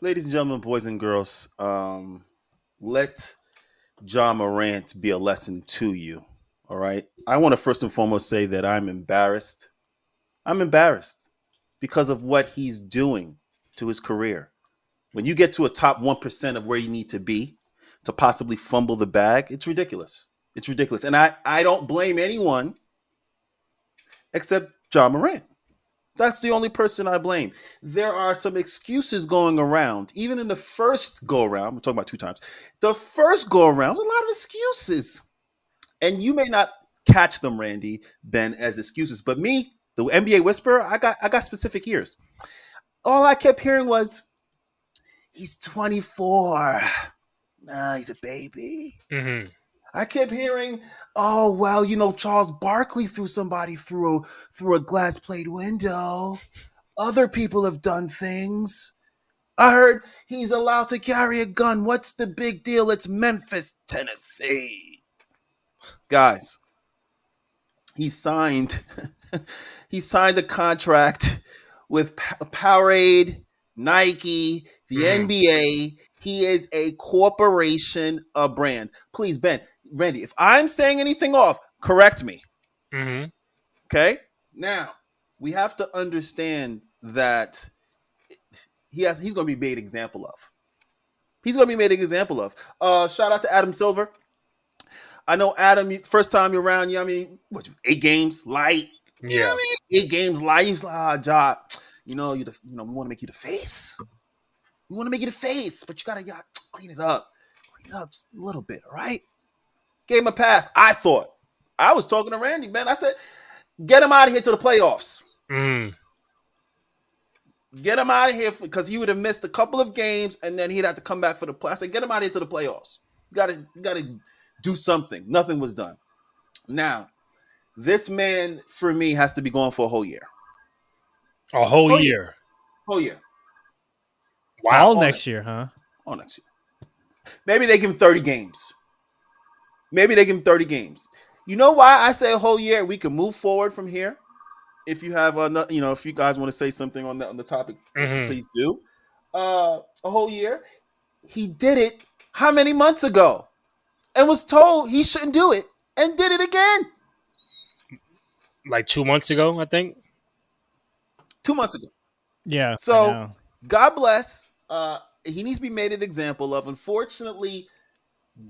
ladies and gentlemen, boys and girls, um, let Ja Morant be a lesson to you. All right. I want to first and foremost say that I'm embarrassed. I'm embarrassed because of what he's doing to his career. When you get to a top 1% of where you need to be to possibly fumble the bag, it's ridiculous. It's ridiculous. And I, I don't blame anyone except Ja Morant. That's the only person I blame. There are some excuses going around. Even in the first go around, we're talking about two times. The first go around, a lot of excuses. And you may not catch them, Randy, Ben, as excuses. But me, the NBA whisperer, I got I got specific ears. All I kept hearing was, he's 24. Nah, he's a baby. Mm-hmm. I kept hearing, "Oh well, you know, Charles Barkley threw somebody through a, through a glass plate window. Other people have done things. I heard he's allowed to carry a gun. What's the big deal? It's Memphis, Tennessee. Guys, he signed he signed a contract with Powerade, Nike, the mm. NBA. He is a corporation, a brand. Please, Ben, Randy, if I'm saying anything off, correct me. Mm-hmm. Okay. Now we have to understand that he has he's going to be made example of. He's going to be made an example of. Uh, shout out to Adam Silver. I know Adam. First time you're around, you know I mean, what, eight games light. Yeah, you know I mean? eight games light. He's like, ah, job. You know, you the, you know, we want to make you the face. We want to make you the face, but you gotta, you gotta clean it up, clean it up just a little bit, all right? Gave him a pass. I thought. I was talking to Randy, man. I said, get him out of here to the playoffs. Mm. Get him out of here because he would have missed a couple of games and then he'd have to come back for the play. I said, get him out of here to the playoffs. You gotta, you gotta do something. Nothing was done. Now, this man for me has to be going for a whole year. A whole, whole year. year. Whole year. Wow. All next year, huh? All next year. Maybe they give him 30 games. Maybe they give him 30 games. You know why I say a whole year? We can move forward from here. If you have a, you know, if you guys want to say something on the on the topic, mm-hmm. please do. Uh, a whole year. He did it how many months ago, and was told he shouldn't do it, and did it again. Like two months ago, I think. Two months ago. Yeah. So God bless. Uh, he needs to be made an example of. Unfortunately,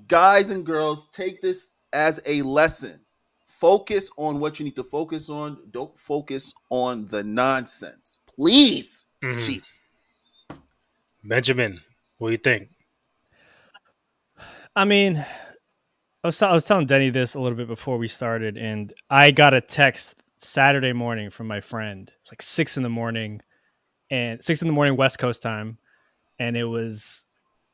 guys and girls take this as a lesson. Focus on what you need to focus on. Don't focus on the nonsense. Please. Mm-hmm. Jesus. Benjamin, what do you think? I mean, I was, I was telling Denny this a little bit before we started, and I got a text Saturday morning from my friend. It's like six in the morning, and six in the morning West Coast time, and it was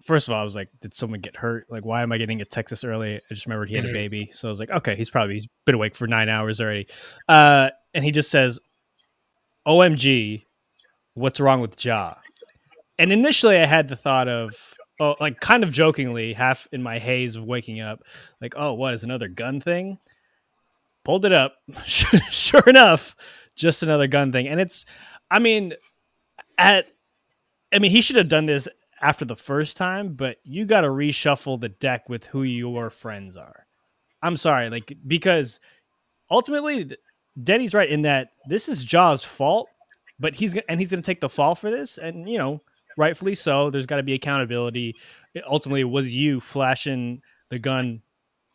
first of all, I was like, did someone get hurt? Like, why am I getting a Texas early? I just remembered he had mm-hmm. a baby. So I was like, okay, he's probably he's been awake for nine hours already. Uh, and he just says, OMG, what's wrong with Ja? And initially I had the thought of, oh, like kind of jokingly, half in my haze of waking up, like, oh, what is another gun thing? Pulled it up. sure enough, just another gun thing. And it's, I mean, at, I mean, he should have done this after the first time, but you got to reshuffle the deck with who your friends are. I'm sorry, like because ultimately Denny's right in that this is Ja's fault, but he's and he's going to take the fall for this, and you know, rightfully so. There's got to be accountability. It ultimately, was you flashing the gun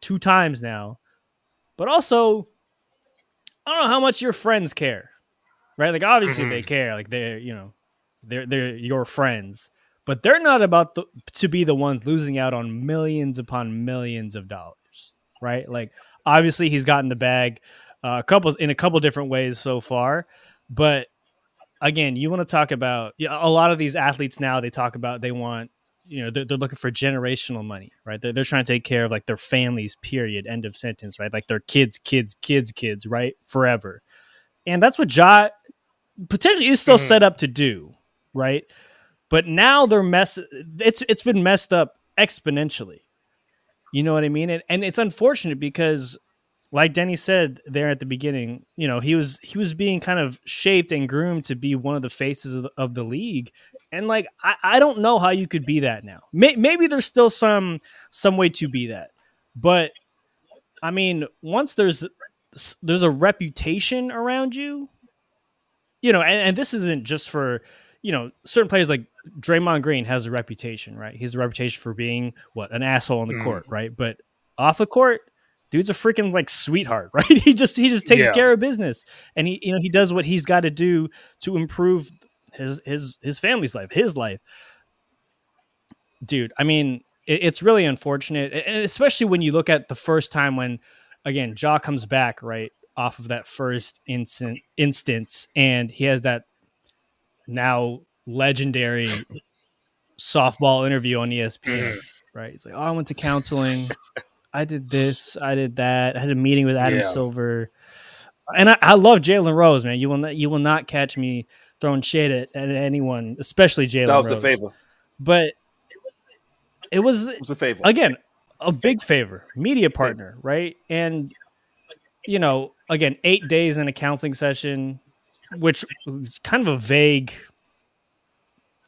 two times now, but also, I don't know how much your friends care, right? Like obviously mm-hmm. they care, like they're you know, they're they're your friends but they're not about the, to be the ones losing out on millions upon millions of dollars, right? Like obviously he's gotten the bag uh, a couple in a couple different ways so far, but again, you want to talk about a lot of these athletes now. They talk about they want you know they're, they're looking for generational money, right? They're, they're trying to take care of like their families. Period. End of sentence. Right? Like their kids, kids, kids, kids. Right? Forever, and that's what Ja potentially is still mm-hmm. set up to do. Right? But now they're mess. It's it's been messed up exponentially. You know what I mean? And, and it's unfortunate because, like Denny said there at the beginning, you know he was he was being kind of shaped and groomed to be one of the faces of the, of the league, And like I, I don't know how you could be that now. May, maybe there's still some some way to be that, but I mean, once there's there's a reputation around you, you know, and, and this isn't just for you know certain players like Draymond Green has a reputation, right? He has a reputation for being what an asshole on the Mm. court, right? But off the court, dude's a freaking like sweetheart, right? He just he just takes Yeah. care of business, and he you know he does what he's got to do to improve his his his family's life, his life. Dude, I mean, it, it's really unfortunate, and especially when you look at the first time when, again, Ja comes back right off of that first instant instance, and he has that now legendary softball interview on ESPN. Mm-hmm. Right? It's like, oh, I went to counseling. I did this. I did that. I had a meeting with Adam Yeah. Silver. And I, I love Jalen Rose, man. You will not, you will not catch me throwing shade at, at anyone, especially Jalen That was Rose. a favor. But it was It was a favor. again a big favor media partner right and you know again eight days in a counseling session which was kind of a vague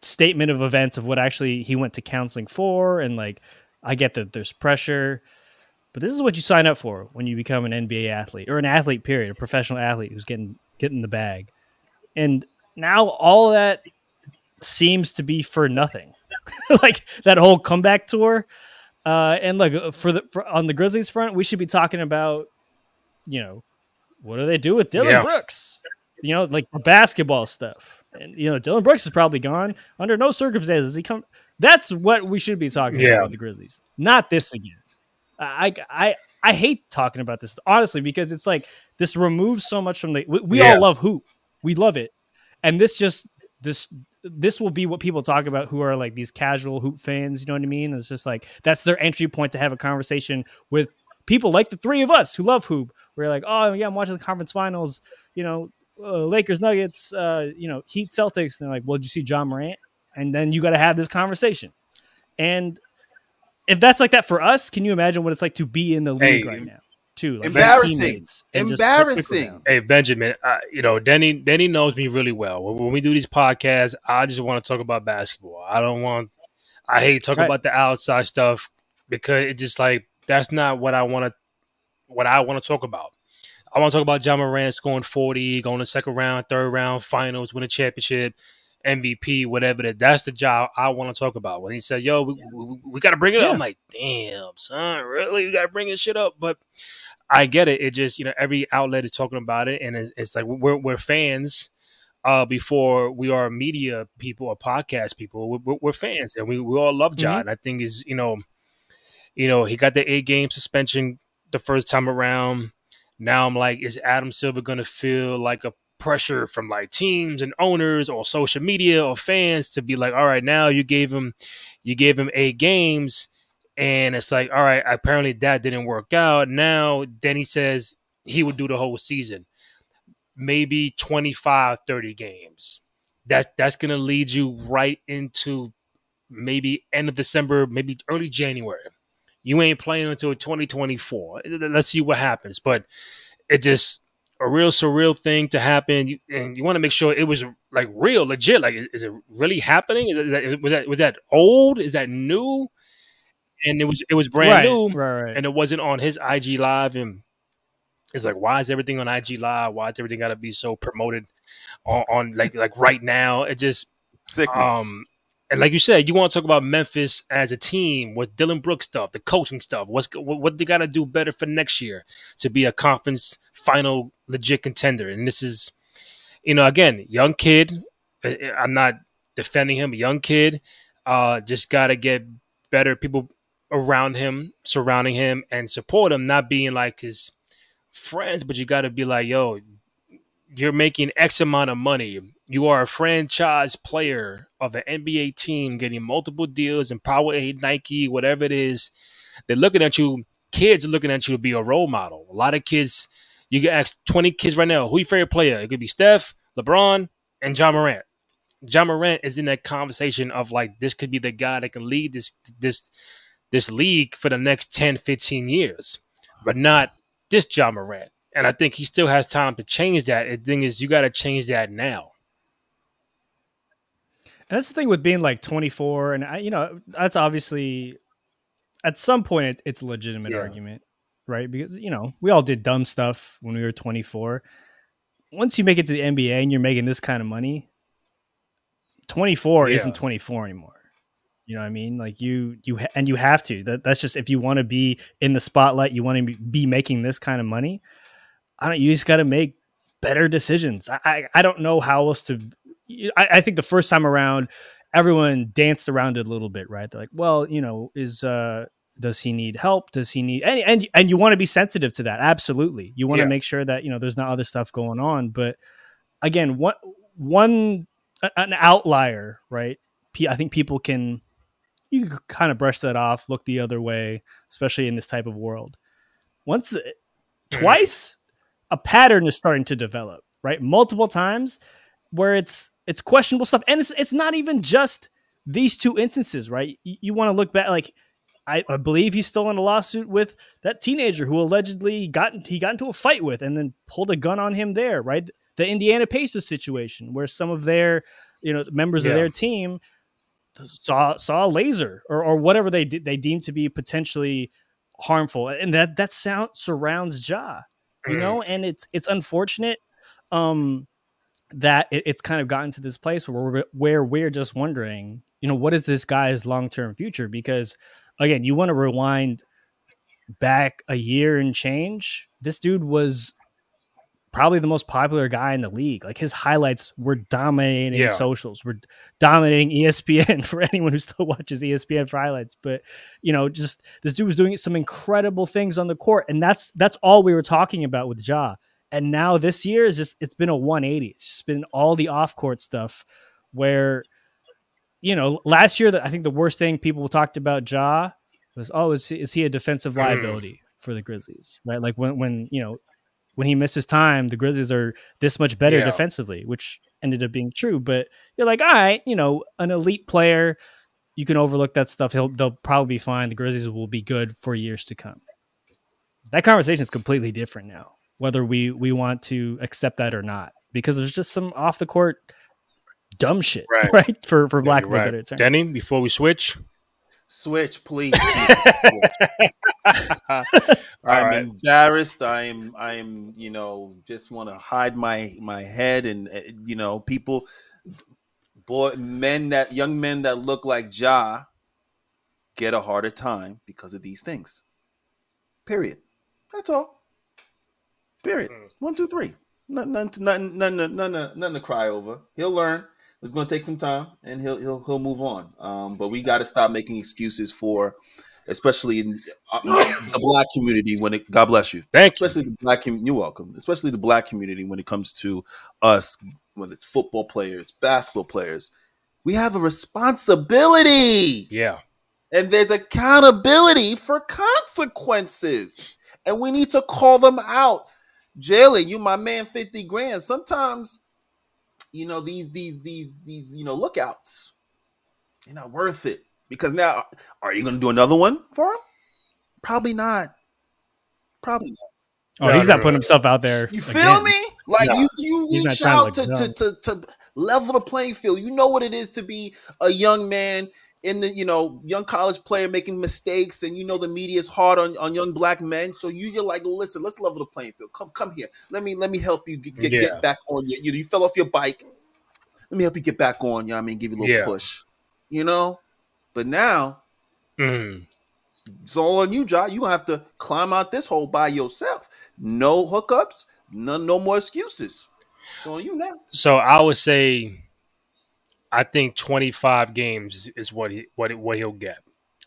statement of events of what actually he went to counseling for and like i get that there's pressure but this is what you sign up for when you become an nba athlete or an athlete period a professional athlete who's getting getting the bag and now all that seems to be for nothing like that whole comeback tour. Uh, and look for the for, on the Grizzlies front, we should be talking about, you know, what do they do with Dillon Yeah. Brooks? You know, like basketball stuff. And you know, Dillon Brooks is probably gone. Under no circumstances he come. That's what we should be talking Yeah. about with the Grizzlies, not this again. I I I hate talking about this honestly because it's like this removes so much from the. We, we Yeah. all love hoop, we love it, and this just this this will be what people talk about who are like these casual hoop fans. You know what I mean? It's just like that's their entry point to have a conversation with people like the three of us who love hoop. We're like, oh yeah, I'm watching the conference finals. You know, uh, Lakers, Nuggets. Uh, you know, Heat, Celtics. And they're like, well, did you see Ja Morant? And then you got to have this conversation. And if that's like that for us, can you imagine what it's like to be in the league Hey, right now? Too like, embarrassing. teammates and just- Embarrassing. Hey Benjamin, uh, you know Denny. Denny knows me really well. When, when we do these podcasts, I just want to talk about basketball. I don't want. I hate talking Right. about the outside stuff because it just like that's not what I want to. What I want to talk about. I want to talk about Ja Morant scoring forty, going to second round, third round, finals, win a championship, MVP, whatever. That that's the job I want to talk about. When he said, "Yo, we, we, we got to bring it Yeah. up," I'm like, "Damn, son, really? You got to bring this shit up?" But I get it. It just you know every outlet is talking about it, and it's, it's like we're we're fans uh, before we are media people or podcast people. We're, we're, we're fans, and we, we all love Ja. I think is you know, you know he got the eight game suspension the first time around. Now I'm like, is Adam Silver going to feel like a pressure from like teams and owners or social media or fans to be like, all right, now you gave him, you gave him eight games and it's like, all right, apparently that didn't work out. Now, he says he would do the whole season, maybe 25, 30 games. That's that's gonna lead you right into maybe end of December, maybe early January. You ain't playing until 2024. Let's see what happens. But it just a real surreal thing to happen, and you want to make sure it was like real, legit. Like, is, is it really happening? Is that, was that was that old? Is that new? And it was it was brand right, new right, right. and it wasn't on his IG live and it's like why is everything on IG live? Why is everything got to be so promoted on, on like like right now? It just Sickness. um and like you said, you want to talk about Memphis as a team with Dillon Brooks stuff, the coaching stuff. What's what, they got to do better for next year to be a conference final legit contender? And this is, you know, again, young kid. I'm not defending him, young kid. Uh, just got to get better people around him, surrounding him, and support him. Not being like his friends, but you got to be like, yo, you're making X amount of money. You are a franchise player of an NBA team getting multiple deals and Powerade, Nike, whatever it is. They're looking at you. Kids are looking at you to be a role model. A lot of kids, you can ask 20 kids right now, who your favorite player? It could be Steph, LeBron, and Ja Morant. Ja Morant is in that conversation of like, this could be the guy that can lead this this this league for the next 10, 15 years, but not this Ja Morant. And I think he still has time to change that. The thing is, you got to change that now. And that's the thing with being like 24, and I, you know, that's obviously at some point it, it's a legitimate Yeah. argument, right? Because you know we all did dumb stuff when we were 24. Once you make it to the NBA and you're making this kind of money, 24 Yeah. isn't 24 anymore. You know what I mean? Like you, you, and you have to. That, that's just if you want to be in the spotlight, you want to be making this kind of money. I don't. You just got to make better decisions. I, I, I don't know how else to. I, I think the first time around, everyone danced around it a little bit, right? They're like, well, you know, is uh, does he need help? Does he need and and and you want to be sensitive to that? Absolutely, you want to Yeah. make sure that you know there's not other stuff going on. But again, one one an outlier, right? I think people can you can kind of brush that off, look the other way, especially in this type of world. Once twice, a pattern is starting to develop, right? Multiple times where it's it's questionable stuff, and it's it's not even just these two instances, right? You, you want to look back, like I, I believe he's still in a lawsuit with that teenager who allegedly got he got into a fight with and then pulled a gun on him there, right? The Indiana Pacers situation where some of their you know members of their team saw saw a laser or, or whatever they did they deemed to be potentially harmful and that that sound surrounds Ja you Mm. know and it's it's unfortunate um that it, it's kind of gotten to this place where we're, where we're just wondering you know what is this guy's long-term future because again you want to rewind back a year and change this dude was probably the most popular guy in the league. Like his highlights were dominating Yeah. socials were dominating espn for anyone who still watches espn for highlights. But you know just this dude was doing some incredible things on the court and that's that's all we were talking about with ja. And now this year is just it's been a 180 it's just been all the off-court stuff where you know last year that i think the worst thing people talked about ja was oh is he, is he a defensive Mm. liability for the grizzlies right? Like when when you know when he misses time the grizzlies are this much better Yeah. defensively which ended up being true but you're like all right you know an elite player you can overlook that stuff he'll they'll probably be fine the grizzlies will be good for years to come that conversation is completely different now whether we we want to accept that or not because there's just some off the court dumb shit right, Right. for for Yeah, lack of right. better term Denny, before we switch, Switch, please. I'm right. embarrassed. I'm I'm you know just want to hide my my head and uh, you know people boy men that young men that look like Ja get a harder time because of these things. Period. That's all. Period. Mm. One, two, three. Nothing, nothing, nothing, nothing, nothing, nothing to cry over. He'll learn. It's going to take some time, and he'll he'll he'll move on. Um, but we got to stop making excuses for, especially in uh, the black community when it. God bless you. Thank you. Especially the black. Com- you're welcome. Especially the black community when it comes to us, whether it's football players, basketball players, we have a responsibility Yeah. and there's accountability for consequences and we need to call them out jalen you my man 50 grand sometimes you know these these these these you know lookouts they're not worth it because now are you going to do another one for him probably not probably not oh No, he's no, not no, putting no. himself out there you feel again. me? Like No. you, you reach trying to out to, to, to, to level the playing field. You know what it is to be a young man in the, you know, young college player making mistakes, and you know the media is hard on, on young black men. So you, you're like, well, listen, let's level the playing field. Come, come here. Let me, let me help you get, get, Yeah. get back on you. You, you fell off your bike. Let me help you get back on. You know I mean, give you a little Yeah. push. You know, but now Mm. it's all on you, Ja. You have to climb out this hole by yourself. No hookups, none, no more excuses. It's on you now. So I would say, I think 25 games is what he what what he'll get.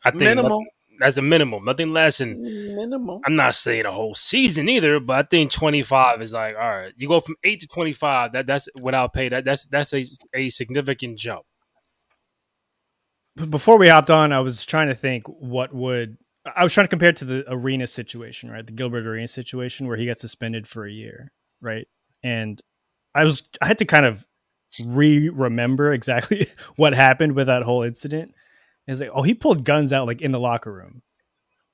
I think Minimum, nothing- that's a minimum, nothing less. than minimum. I'm not saying a whole season either, but I think 25 is like all right. You go from eight to 25. That that's without pay. That that's that's a, a significant jump. Before we hopped on, I was trying to think what would I was trying to compare it to the Arenas situation, right? The Gilbert Arenas situation where he got suspended for a year, right? And I was I had to kind of re-remember exactly what happened with that whole incident. It's like, oh, he pulled guns out like in the locker room,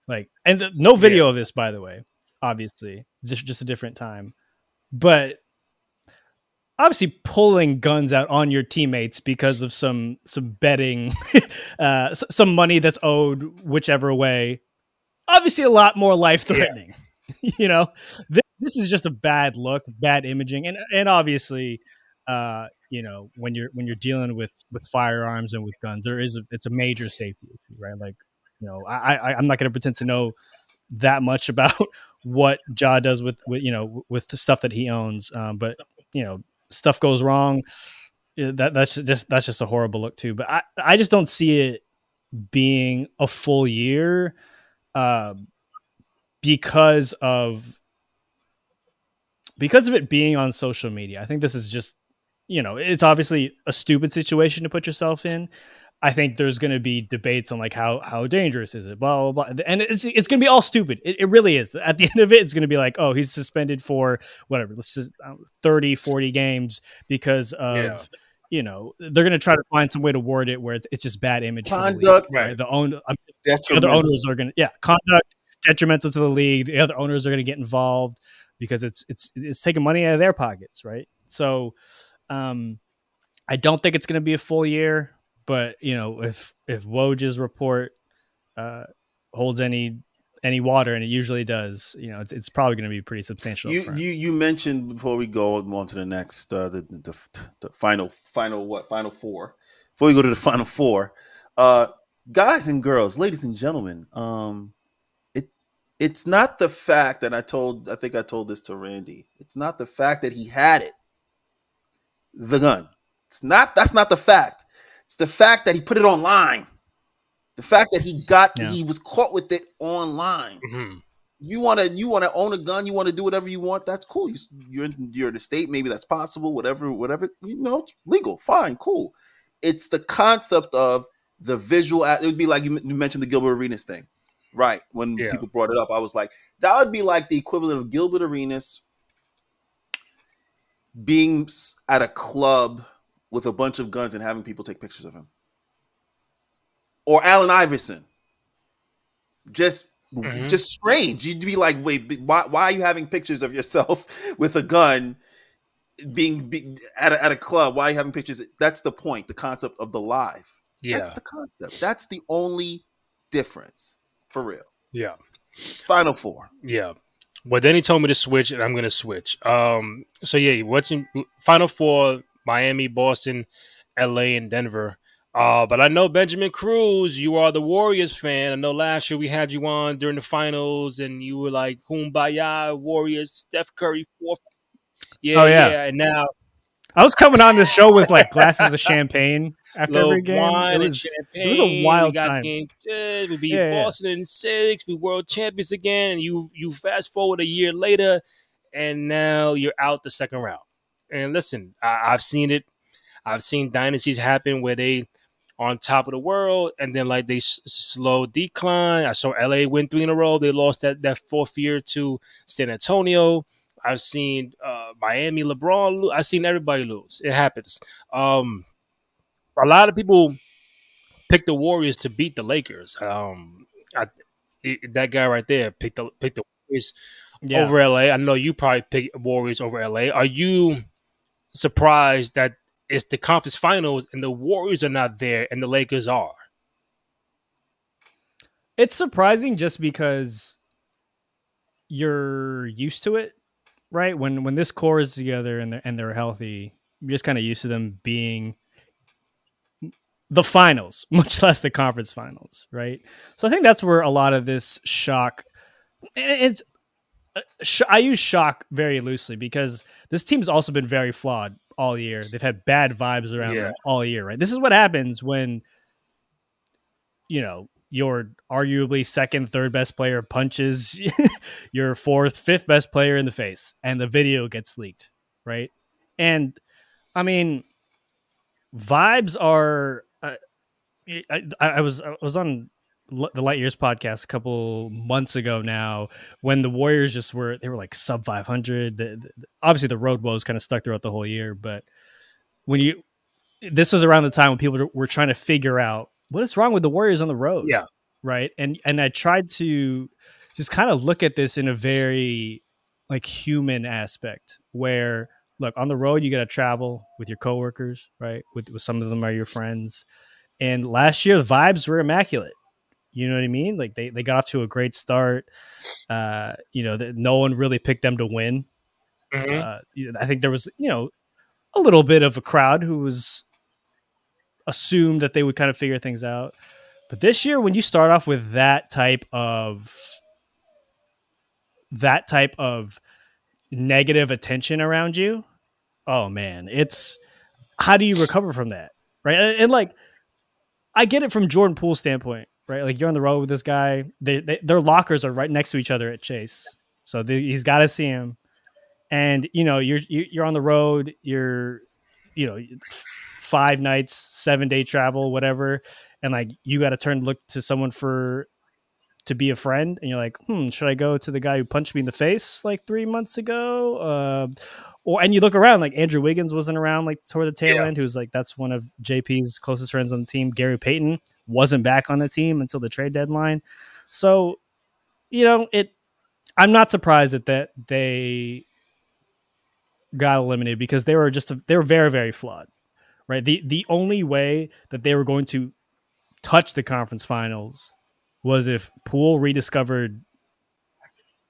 like, and no video of this, by the way. Obviously, it's just just a different time, but obviously pulling guns out on your teammates because of some some betting, uh, some money that's owed whichever way. Obviously, a lot more life threatening. Yeah. you know, this, this, is just a bad look, bad imaging, and and obviously, uh, you know, when you're when you're dealing with with firearms and with guns, there is a, it's a major safety issue, right? Like, you know, I, I I'm not going to pretend to know that much about what Ja does with, with you know with the stuff that he owns, um, but you know stuff goes wrong. That that's just that's just a horrible look too. But I I just don't see it being a full year, uh, because of because of it being on social media. I think this is just you know it's obviously a stupid situation to put yourself in. I think there's going to be debates on like how how dangerous is it, blah blah blah, and it's it's going to be all stupid. It, it, really is. At the end of it, it's going to be like, oh, he's suspended for whatever, let's just, uh, 30, 40 games because of. Yeah. You know, they're going to try to find some way to word it where it's, it's just bad image. Conduct, the league, right? The own, the other owners are going to, yeah, conduct detrimental to the league. The other owners are going to get involved because it's it's it's taking money out of their pockets, right? So, um, I don't think it's going to be a full year. But you know, if if Woj's report uh, holds any any water, and it usually does, you know, it's, it's probably going to be pretty substantial. You you you mentioned before we go on to the next uh, the, the the final final what final four before we go to the final four, uh, guys and girls, ladies and gentlemen, um, it it's not the fact that I told I think I told this to Randy. It's not the fact that he had it, the gun. It's not that's not the fact. It's the fact that he put it online. The fact that he got yeah. he was caught with it online. Mm-hmm. You want to you want to own a gun, you want to do whatever you want. That's cool. You, you're you're the state, maybe that's possible. Whatever, whatever. You know, it's legal. Fine, cool. It's the concept of the visual. It would be like you, you mentioned the Gilbert Arenas thing, right? When yeah. people brought it up, I was like, that would be like the equivalent of Gilbert Arenas being at a club with a bunch of guns and having people take pictures of him. Or Allen Iverson. Just mm-hmm. just strange. You'd be like, wait, why, why are you having pictures of yourself with a gun being, being at, a, at a club? Why are you having pictures? That's the point, the concept of the live. Yeah. That's the concept. That's the only difference for real. Yeah. Final four. Yeah. Well, then he told me to switch, and I'm going to switch. Um. So yeah, watching Final Four Miami, Boston, LA, and Denver. Uh, but I know Benjamin Cruz, you are the Warriors fan. I know last year we had you on during the finals, and you were like, "Kumbaya, Warriors, Steph Curry, fourth. Yeah, oh, yeah. yeah. And now I was coming on this show with like glasses of champagne after every game. It was, it was, a wild time. Game, we beat yeah, Boston yeah. in six. We world champions again. And you you fast forward a year later, and now you're out the second round. And listen, I, have seen it. I've seen dynasties happen where they on top of the world and then like they s- slow decline. I saw LA win three in a row. They lost that that fourth year to San Antonio. I've seen uh, Miami, LeBron. Lose. I've seen everybody lose. It happens. Um, a lot of people picked the Warriors to beat the Lakers. Um, I, it, that guy right there picked the picked the Warriors yeah. over LA. I know you probably picked Warriors over LA. Are you surprised that it's the conference finals and the Warriors are not there and the Lakers are. It's surprising just because you're used to it, right? When when this core is together and they're and they're healthy, you're just kind of used to them being the finals, much less the conference finals, right? So I think that's where a lot of this shock. It's uh, I use shock very loosely because this team's also been very flawed all year. They've had bad vibes around yeah. all year, right? This is what happens when you know your arguably second, third best player punches your fourth, fifth best player in the face, and the video gets leaked, right? And I mean, vibes are. Uh, I, I was I was on the Light Years podcast a couple months ago now when the Warriors just were they were like sub 500 the, the, obviously the road woes kind of stuck throughout the whole year but when you this was around the time when people were trying to figure out what is wrong with the Warriors on the road. Yeah. Right? And and I tried to just kind of look at this in a very like human aspect where look on the road. You got to travel with your coworkers, right? With, with some of them are your friends. And last year, the vibes were immaculate. You know what I mean? Like they, they got off to a great start. Uh, you know, that no one really picked them to win. Mhm. Uh, you know, I think there was, you know, a little bit of a crowd who was assumed that they would kind of figure things out. But this year, when you start off with that type of that type of negative attention around you, oh man, it's how do you recover from that, right? And, and, like, I get it from Jordan Poole's standpoint, right? Like you're on the road with this guy, they, they, their lockers are right next to each other at Chase, so he's got to see him. And you know you're you- you're on the road. You're you know five nights seven day travel whatever. And like you got to turn look to someone for to be a friend and you're like hmm should i go to the guy who punched me in the face like three months ago? Uh, or and you look around like andrew wiggins wasn't around like toward the tail Yeah. end who's like that's one of jp's closest friends on the team. Gary payton wasn't back on the team until the trade deadline. So you know it i'm not surprised that that they got eliminated because they were just they were very very flawed right? The the only way that they were going to touch the conference finals was if Poole rediscovered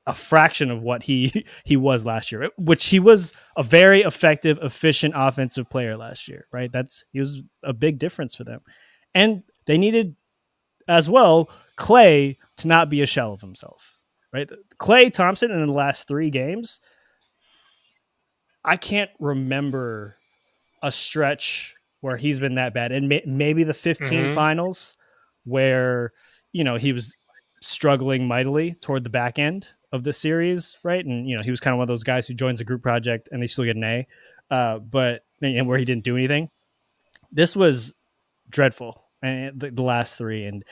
a fraction of what he he was last year which he was a very effective efficient offensive player last year right? That's he was a big difference for them. And they needed as well Klay to not be a shell of himself right? Klay Thompson in the last 3 games I can't remember a stretch where he's been that bad, and may- maybe the 15 Mhm. finals where you know he was struggling mightily toward the back end of the series, right? And you know he was kind of one of those guys who joins a group project and they still get an A, uh, but and where he didn't do anything. This was dreadful, and the, the last three, and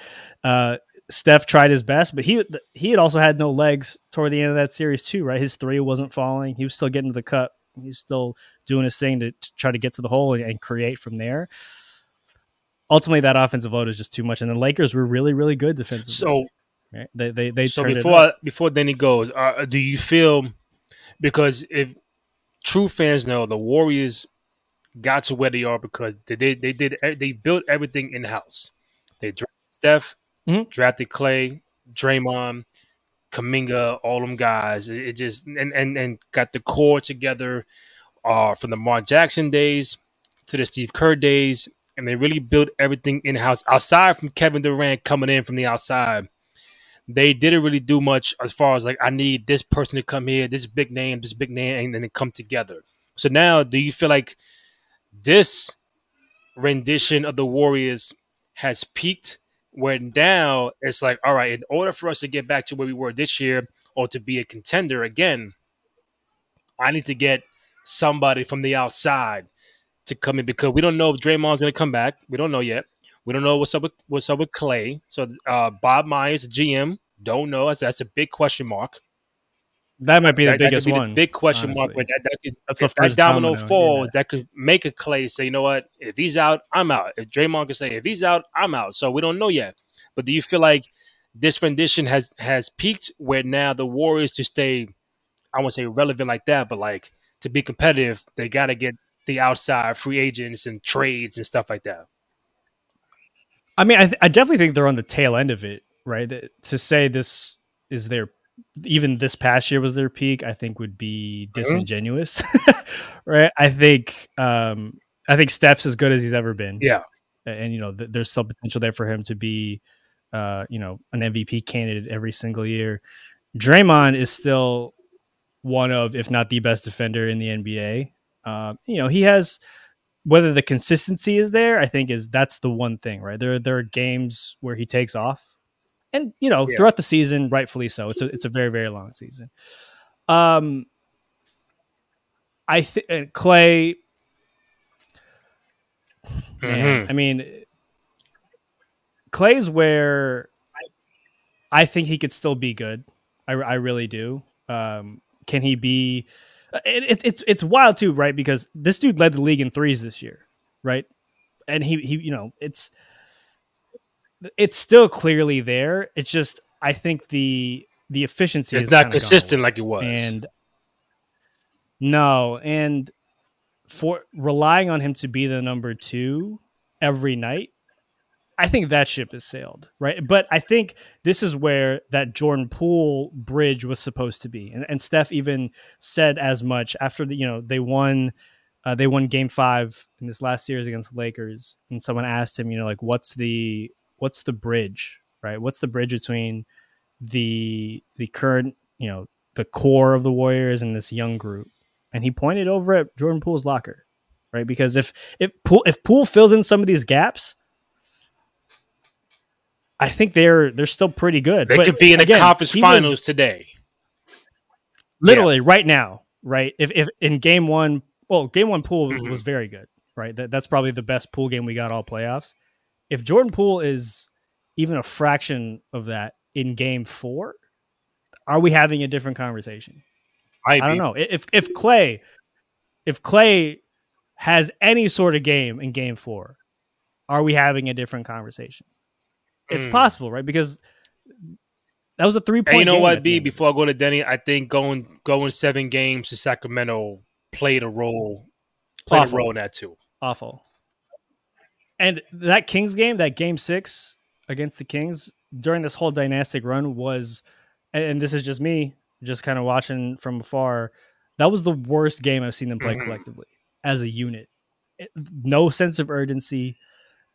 uh, Steph tried his best, but he he had also had no legs toward the end of that series too, right? His three wasn't falling. He was still getting to the cup. He was still doing his thing to, to try to get to the hole and, and create from there. Ultimately, that offensive load is just too much, and the Lakers were really, really good defensively. So right? they they they so before before Denny goes, uh, do you feel because if true fans know the Warriors got to where they are because they did they did they built everything in house. They drafted Steph, Mhm. drafted Klay, Draymond, Kuminga, all them guys. It, it just and, and and got the core together uh, from the Mark Jackson days to the Steve Kerr days, and they really built everything in house. Outside from Kevin Durant coming in from the outside, they didn't really do much as far as like I need this person to come here, this big name, this big name, and then they come together. So now, do you feel like this rendition of the Warriors has peaked? Where now it's like, all right, in order for us to get back to where we were this year or to be a contender again, I need to get somebody from the outside to come in because we don't know if Draymond's going to come back. We don't know yet. We don't know what's up with what's up with Klay. So uh, Bob Myers, GM, don't know. That's, that's a big question mark. That might be the That- that biggest be the one. big question mark. honestly. Where that, that could, That's the if that first domino, domino, falls, yeah. that could make a Klay say, you know what? If he's out, I'm out. If Draymond can say, if he's out, I'm out. So we don't know yet. But do you feel like this rendition has has peaked where now the Warriors to stay, I won't say relevant like that, but like to be competitive, they got to get the outside free agents and trades and stuff like that. I mean, I, th- I definitely think they're on the tail end of it, right? That- To say this is their even this past year was their peak, I think would be disingenuous, right? I think um, I think Steph's as good as he's ever been, Yeah. and you know th- there's still potential there for him to be, uh, you know, an MVP candidate every single year. Draymond is still one of, if not the best defender in the NBA. Uh, you know, he has whether the consistency is there. I think is that's the one thing, right? There there are games where he takes off, and you know Yeah. throughout the season, rightfully so. It's a it's a very very long season. Um, I think Klay. Man, Mhm. I mean, Klay's where I think he could still be good. I, I really do. Um, can he be? It, it, it's it's wild too, right? Because this dude led the league in threes this year, right? And he he you know it's it's still clearly there. It's just I think the the efficiency It's not kinda gone consistent like it was. and no, and for relying on him to be the number two every night, I think that ship has sailed, right? But I think this is where that Jordan Poole bridge was supposed to be, and, and Steph even said as much after the, you know they won, uh, they won Game Five in this last series against the Lakers, and someone asked him, you know, like what's the what's the bridge, right? What's the bridge between the the current, you know, the core of the Warriors and this young group? And he pointed over at Jordan Poole's locker, right? Because if if Poole if Poole fills in some of these gaps I think they're they're still pretty good. They but could be in the again, conference finals was today. literally right now, right? If if in game one, well, game one Poole Mhm. was very good, right? That that's probably the best Poole game we got all playoffs. If Jordan Poole is even a fraction of that in game four, are we having a different conversation? Might I don't be. know. If if Klay, if Klay has any sort of game in game four, are we having a different conversation? It's Mm. possible, right? Because that was a three point. You know what, B? Before I go to Denny, I think going going seven games to Sacramento played a role played Awful. a role in that too. awful. And that Kings game, that game six against the Kings during this whole dynastic run was, and this is just me, just kind of watching from afar. That was the worst game I've seen them play Mhm. collectively as a unit. No sense of urgency.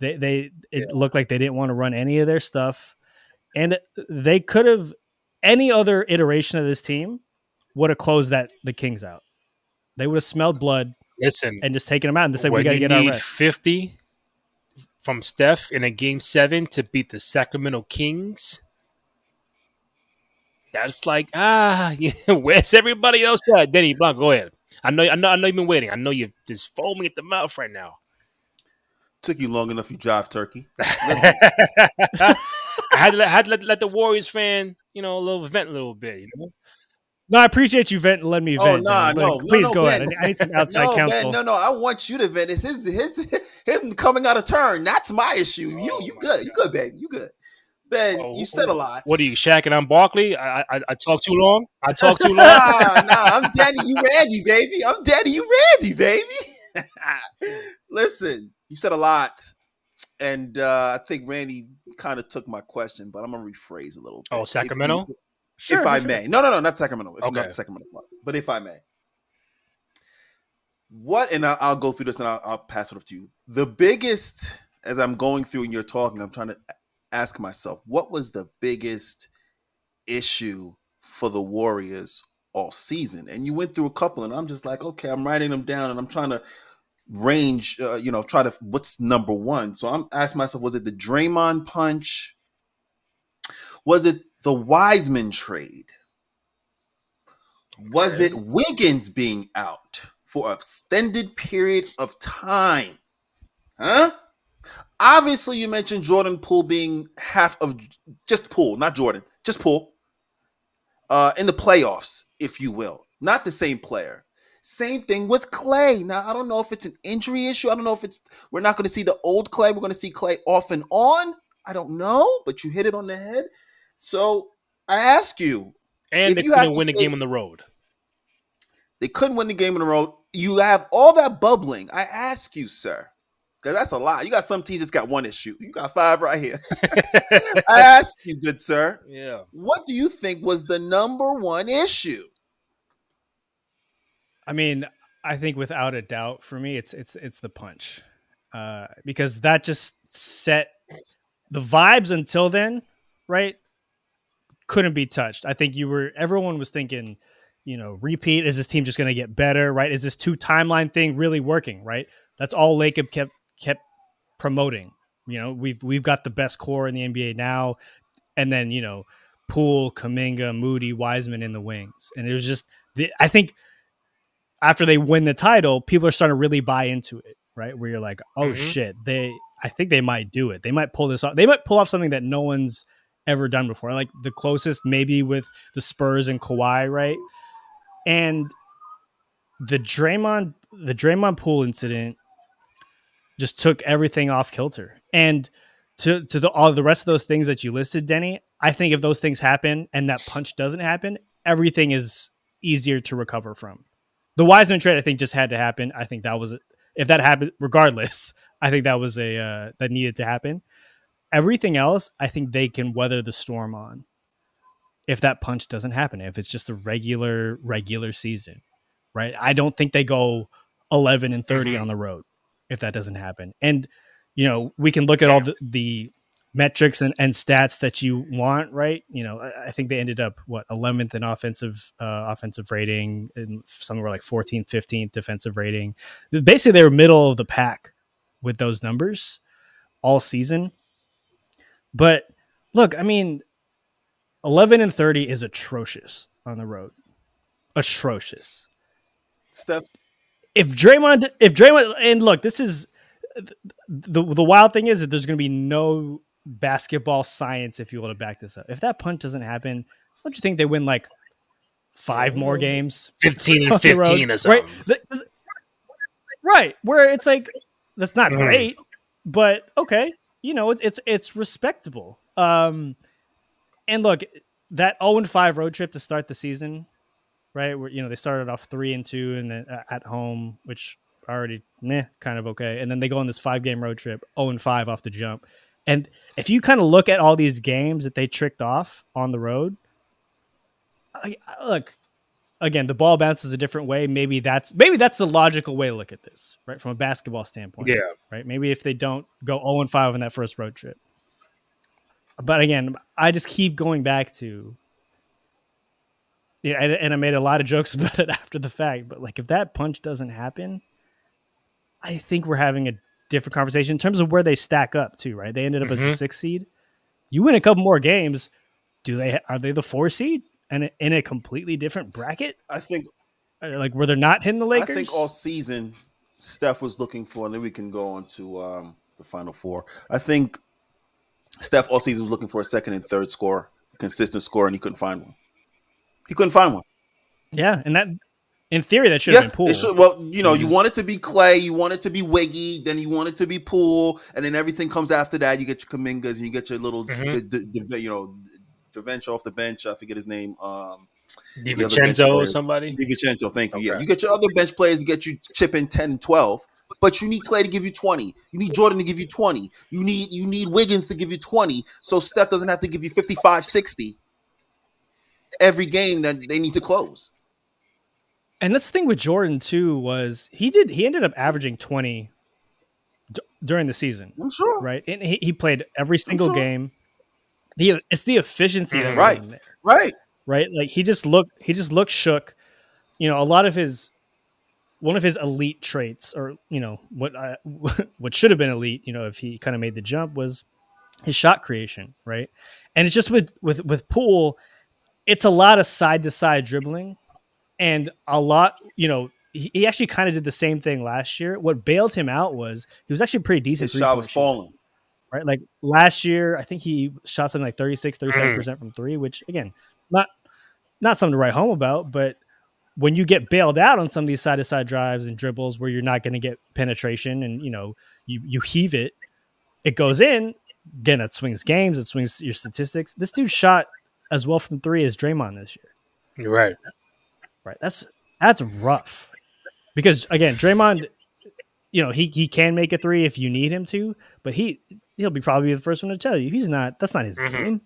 They they it looked like they didn't want to run any of their stuff, and they could have any other iteration of this team would have closed that the Kings out. They would have smelled blood Listen, and just taken them out and just said we got to get need fifty from Steph in a game seven to beat the Sacramento Kings, that's like ah, where's everybody else at? Denny Blanc, go ahead. I know, I know, I know you've been waiting. I know you're just foaming at the mouth right now. Took you long enough, you jive turkey. I had to, let, had to let, let the Warriors fan, you know, a little vent a little bit. You know? No, I appreciate you vent. Let me Oh, vent. nah, Dylan, but no, no, please no, go Ben. ahead. I need some outside no, counsel. Ben, no, no. I want you to vent. It's his, his, him coming out of turn. That's my issue. you, Oh, you my good. You good, baby. You good. Ben, Oh, you said a lot. What are you, Shaq and I'm Barkley? I, I, I talk too long. I talk too long. nah, nah. I'm Daddy. You Randy, baby. I'm Daddy. You Randy, baby. Listen, you said a lot, and uh, I think Randy kind of took my question, but I'm gonna rephrase a little. Bit. Oh, If Sacramento? you- Sure, if I sure. may. No, no, no, not Sacramento. If Okay. Not Sacramento but if I may. What, and I'll, I'll go through this and I'll, I'll pass it off to you. The biggest, as I'm going through and you're talking, I'm trying to ask myself, what was the biggest issue for the Warriors all season? And you went through a couple, and I'm just like, okay, I'm writing them down and I'm trying to range, uh, you know, try to, what's number one? So I'm asking myself, was it the Draymond punch? Was it the Wiseman trade? Was it Wiggins being out for an extended period of time? Huh? Obviously, you mentioned Jordan Poole being half of just Poole, not Jordan, just Poole. Uh, in the playoffs, if you will, not the same player. Same thing with Klay. Now, I don't know if it's an injury issue. I don't know if it's we're not going to see the old Klay. We're going to see Klay off and on. I don't know, but you hit it on the head. So I ask you, And If they you couldn't win a say- game on the road. they couldn't win the game on the road. You have all that bubbling. I ask you, sir, because that's a lot. You got some teams just got one issue. You got five right here. I ask you, good sir, yeah. what do you think was the number one issue? I mean, I think without a doubt for me, it's it's it's the punch, uh, because that just set the vibes until then, right? Couldn't be touched. I think you were. Everyone was thinking, you know, repeat. Is this team just going to get better? Right? Is this two timeline thing really working? Right? That's all Lacob kept kept promoting. You know, we've we've got the best core in the NBA now, and then you know, Poole, Kuminga, Moody, Wiseman in the wings, and it was just. The, I think after they win the title, people are starting to really buy into it, right? Where you're like, oh Mhm. shit, they I think they might do it. They might pull this off. They might pull off something that no one's ever done before. Like the closest maybe with the Spurs and Kawhi, right? And the Draymond the Draymond Poole incident just took everything off kilter. And to to the all the rest of those things that you listed, Denny, I think if those things happen and that punch doesn't happen, everything is easier to recover from the Wiseman trade, I think, just had to happen. I think that was if that happened, regardless, I think that was a uh, that needed to happen. Everything else, I think they can weather the storm on. If that punch doesn't happen, if it's just a regular regular season, right? I don't think they go eleven and 30 Mhm. on the road if that doesn't happen. And you know, we can look at all the, the metrics and, and stats that you want, right? You know, I, I think they ended up what 11th in offensive uh, offensive rating and somewhere like 14th, 15th defensive rating. Basically, they were middle of the pack with those numbers all season. But look, I mean, 11 and 30 is atrocious on the road. Atrocious. Steph, If Draymond, if Draymond, and look, this is the the wild thing is that there's going to be no basketball science, if you will, to back this up. If that punt doesn't happen, don't you think they win like five more games? 15 and the road? 15 or something. Right. Right. Where it's like that's not Mhm. great, but okay, you know, it's it's it's respectable. Um and look, that 0 and 5 road trip to start the season, right? Where you know, they started off 3 and 2 and then uh, at home, which already meh, kind of okay. And then they go on this five game road trip, 0 and 5 off the jump. And if you kind of look at all these games that they tricked off on the road, I, I- look, again, the ball bounces a different way. Maybe that's maybe that's the logical way to look at this, right? From a basketball standpoint. Yeah. Right. Maybe if they don't go 0 and 5 on that first road trip. But again, I just keep going back to yeah, and, and I made a lot of jokes about it after the fact. But like, if that punch doesn't happen, I think we're having a different conversation in terms of where they stack up too. Right? They ended up as Mhm. a six seed. You win a couple more games. Do they are they the four seed and in a completely different bracket? I think Like where they're not hitting the Lakers? I think all season Steph was looking for, and then we can go on to um, the final four. I think Steph all season was looking for a second and third score, consistent score, and he couldn't find one. He couldn't find one. yeah, and that in theory that should have Yeah, been Poole. should, well, you know, you want it to be Klay, you want it to be Wiggy, then you want it to be Poole, and then everything comes after that. You get your Kumingas and you get your little, Mhm. the, the, the, you know, DaVinci off the bench. I forget his name. Um, The other bench DiVincenzo or somebody. DiVincenzo, thank you. Yeah, you get your other bench players to get you chipping 10 and 12, but you need Klay to give you 20. You need Jordan to give you 20. You need you need Wiggins to give you 20. So Steph doesn't have to give you 55, 60 every game that they need to close. And that's the thing with Jordan too was he did he ended up averaging twenty d- during the season, I'm sure. right? And he, he played every single sure. game. The it's the efficiency that Mhm. Right. wasn't there, Right. right? Like he just looked he just looked shook. You know, a lot of his one of his elite traits, or you know what I, what should have been elite, you know, if he kind of made the jump was his shot creation, right? And it's just with with with Poole, it's a lot of side to side dribbling, and a lot, you know, he, he actually kind of did the same thing last year. What bailed him out was he was actually pretty decent. His shot was shooter, falling. right? Like last year, I think he shot something like 36, mm. 37 percent from three, which again, not not something to write home about, but when you get bailed out on some of these side to side drives and dribbles where you're not going to get penetration and you know you you heave it, it goes in. Again, that swings games. It swings your statistics. This dude shot as well from three as Draymond this year. You're right. Right. That's that's rough. Because again, Draymond, you know, he he can make a three if you need him to, but he he'll be probably the first one to tell you he's not. That's not his Mhm. game.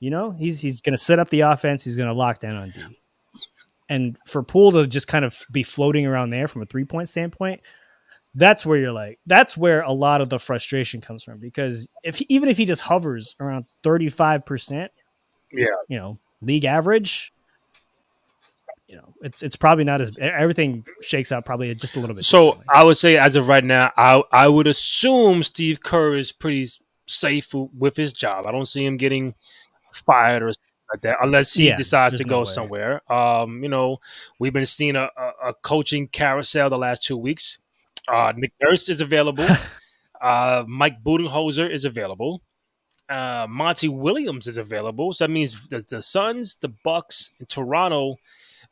You know, he's he's going to set up the offense. He's going to lock down on D. And for Poole to just kind of be floating around there from a three point standpoint, that's where you're like, that's where a lot of the frustration comes from. Because if he, even if he just hovers around thirty five percent, Yeah. you know, league average, you know, it's it's probably not as everything shakes out probably just a little bit. So. I would say, as of right now, I I would assume Steve Kerr is pretty safe with his job. I don't see him getting fired or like that, unless he Yeah, decides to there's go way. somewhere. Um, you know, we've been seeing a, a, a coaching carousel the last two weeks. Uh, Nick Nurse is available. uh, Mike Budenholzer is available. Uh, Monty Williams is available. So that means the, the Suns, the Bucks, and Toronto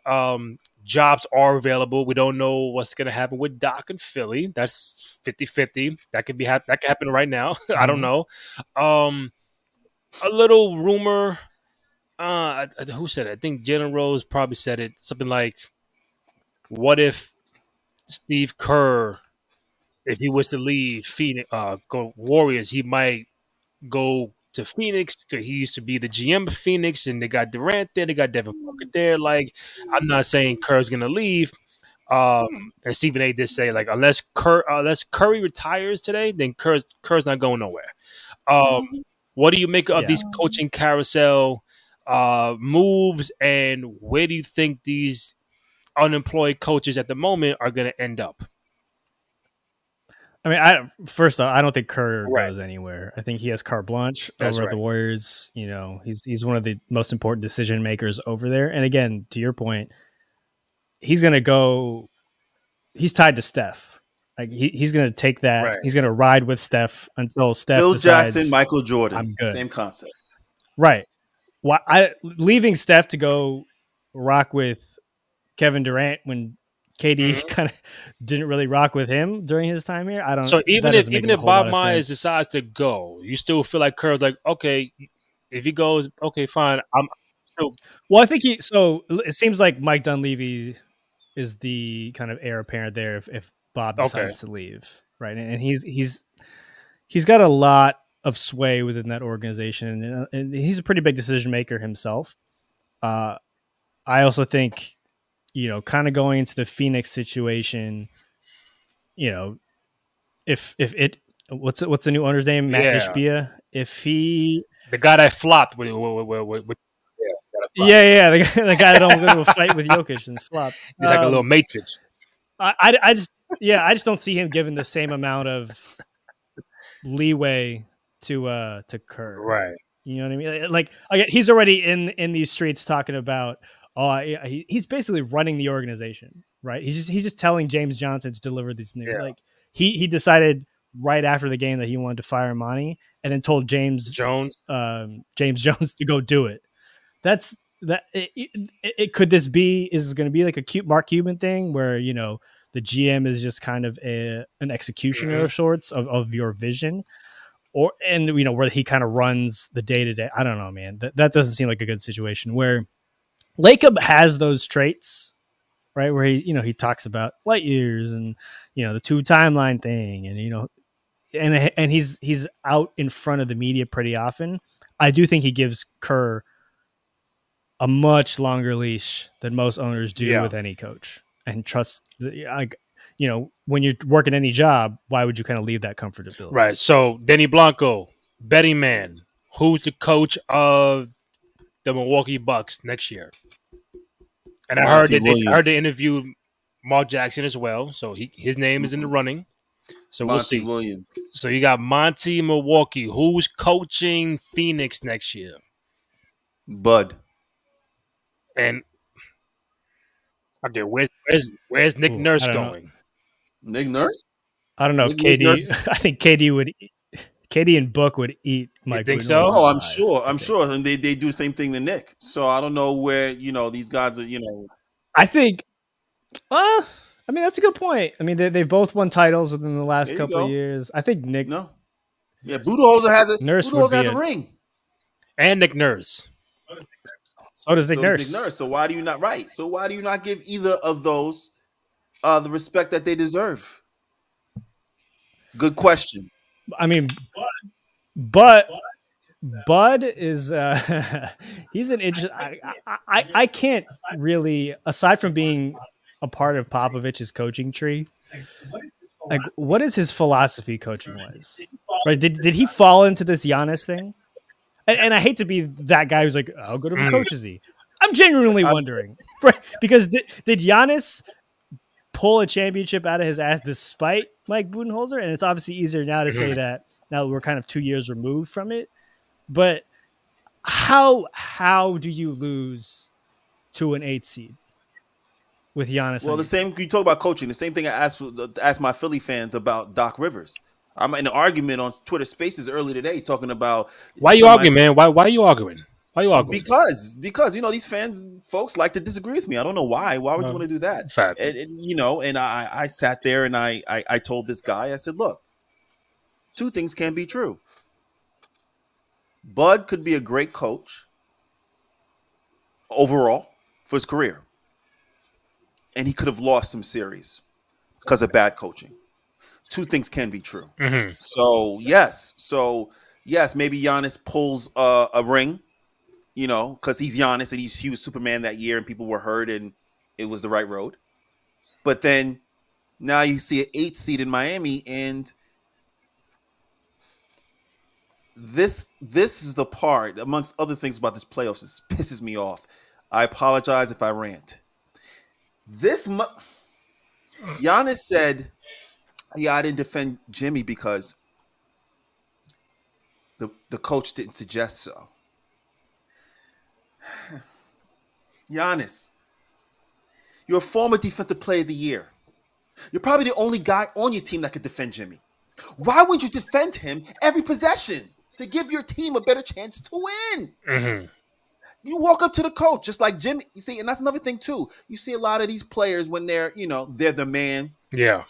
um, jobs are available. We don't know what's going to happen with Doc and Philly. That's 50-50. That could be hap- that could happen right now. I don't know. Um, a little rumor. Uh, who said it? I think Jenna Rose probably said it. Something like, what if Steve Kerr, if he was to leave Phoenix, uh, go Warriors, he might go to Phoenix because he used to be the GM of Phoenix, and they got Durant there, they got Devin Booker there. Like, I'm not saying Kerr's gonna leave. Um, and Stephen A. did say like unless Kerr, unless Curry retires today, then Kerr's Kerr's not going nowhere. Um, what do you make of Yeah. these coaching carousel uh, moves, and where do you think these unemployed coaches at the moment are going to end up? I mean, I first off, I don't think Kerr Right. goes anywhere. I think he has carte blanche That's over at the. Warriors. You know, he's he's one of the most important decision makers over there. And again, to your point, he's going to go. He's tied to Steph. Like he, he's going to take that. Right. He's going to ride with Steph until Steph Bill decides, Jackson, Michael Jordan, I'm good. same concept. Right. Why I leaving Steph to go rock with Kevin Durant when KD Mhm. kind of didn't really rock with him during his time here. I don't. So even if even if Bob Myers decides to go, you still feel like Kerr's like okay, if he goes, okay, fine. I'm So. Well, I think he. So it seems like Mike Dunleavy is the kind of heir apparent there if, if Bob Okay. decides to leave, right? And, and he's he's he's got a lot of sway within that organization, and, and he's a pretty big decision maker himself. Uh, I also think, you know, kind of going into the Phoenix situation, you know, if if it what's what's the new owner's name, Matt Yeah. Ishbia, if he the guy that flopped with with, with, with, with yeah, yeah, yeah, the guy, the guy that don't go to a fight with Jokic and flop. He's like a Um, little matrix. I, I, I just, yeah, I just don't see him given the same amount of leeway to uh to Kerr. Right. You know what I mean? Like, again, he's already in in these streets talking about. Oh, he, he's basically running the organization, right? He's just he's just telling James Johnson to deliver these news. Yeah. Like he he decided right after the game that he wanted to fire Monty, and then told James Jones. um, James Jones to go do it. That's that. It, it, it, could this be? Is this going to be like a cute Mark Cuban thing where you know the GM is just kind of a an executioner Mhm. of sorts of, of your vision, or and you know where he kind of runs the day to day. I don't know, man. That that doesn't seem like a good situation where Lacob has those traits. Right where he, you know, he talks about light years and you know the two timeline thing, and you know, and and he's he's out in front of the media pretty often. I do think he gives Kerr a much longer leash than most owners do Yeah. with any coach, and trust. The, like you know, when you're working any job, why would you kind of leave that comfortability? Right. So Denny Blanco, betting man, who's the coach of the Milwaukee Bucks next year? And I heard Monty that they, I heard they interviewed Mark Jackson as well. So he his name is in the mm-hmm. running. So we'll see. Williams. So you got Monty Milwaukee. Who's coaching Phoenix next year? Bud. And okay, where's where's where's Nick Ooh, Nurse I don't know. going? Nick Nurse? I don't know if Nick KD. Nurse- I think KD would. KD and Book would eat Mike. think Budenholzer so? Oh, I'm alive, sure. I I'm sure. And they, they do the same thing to Nick. So I don't know where, you know, these guys are, you know. I think. Uh, I mean, that's a good point. I mean, they, they've both won titles within the last couple go. of years. I think Nick. No. Yeah, Budenholzer has a Nurse would has a a- ring. And Nick Nurse. So does Nick so Nurse. Nick Nurse. So why do you not right? So why do you not give either of those uh the respect that they deserve? Good question. I mean, but Bud is uh he's an interesting. I, I I can't really aside from being a part of Popovich's coaching tree. Like, what is his philosophy coaching wise? Right? Did did he fall into this Giannis thing? And, and I hate to be that guy who's like, how good of a Mm. coach is he? I'm genuinely wondering, right? Because did did Giannis pull a championship out of his ass despite Mike Budenholzer? And it's obviously easier now to say that now that we're kind of two years removed from it. But how how do you lose to an eight seed with Giannis? Well, the same you talk about coaching. The same thing I asked asked my Philly fans about Doc Rivers. I'm in an argument on Twitter Spaces early today talking about Why you arguing, man? Why why are you arguing? Why you arguing? Because because you know these fans folks like to disagree with me. I don't know why. Why would you want to do that? Facts. And, and, you know, and I I sat there and I, I I told this guy I said, look, two things can be true. Bud could be a great coach overall for his career. and he could have lost some series because of bad coaching. Two things can be true. Mm-hmm. So yes, so yes, maybe Giannis pulls uh, a ring, you know, because he's Giannis and he's, he was Superman that year, and people were hurt, and it was the right road. But then now you see an eight seed in Miami, and this this is the part, amongst other things about this playoffs, that pisses me off. I apologize if I rant. This mu- Giannis said, "Yeah, I didn't defend Jimmy because the the coach didn't suggest so." Giannis, you're a former defensive player of the year. You're probably the only guy on your team that could defend Jimmy. Why would you defend him every possession to give your team a better chance to win? Mm-hmm. You walk up to the coach just like Jimmy. You see, and that's another thing too. You see a lot of these players when they're, you know, they're the man. Yeah.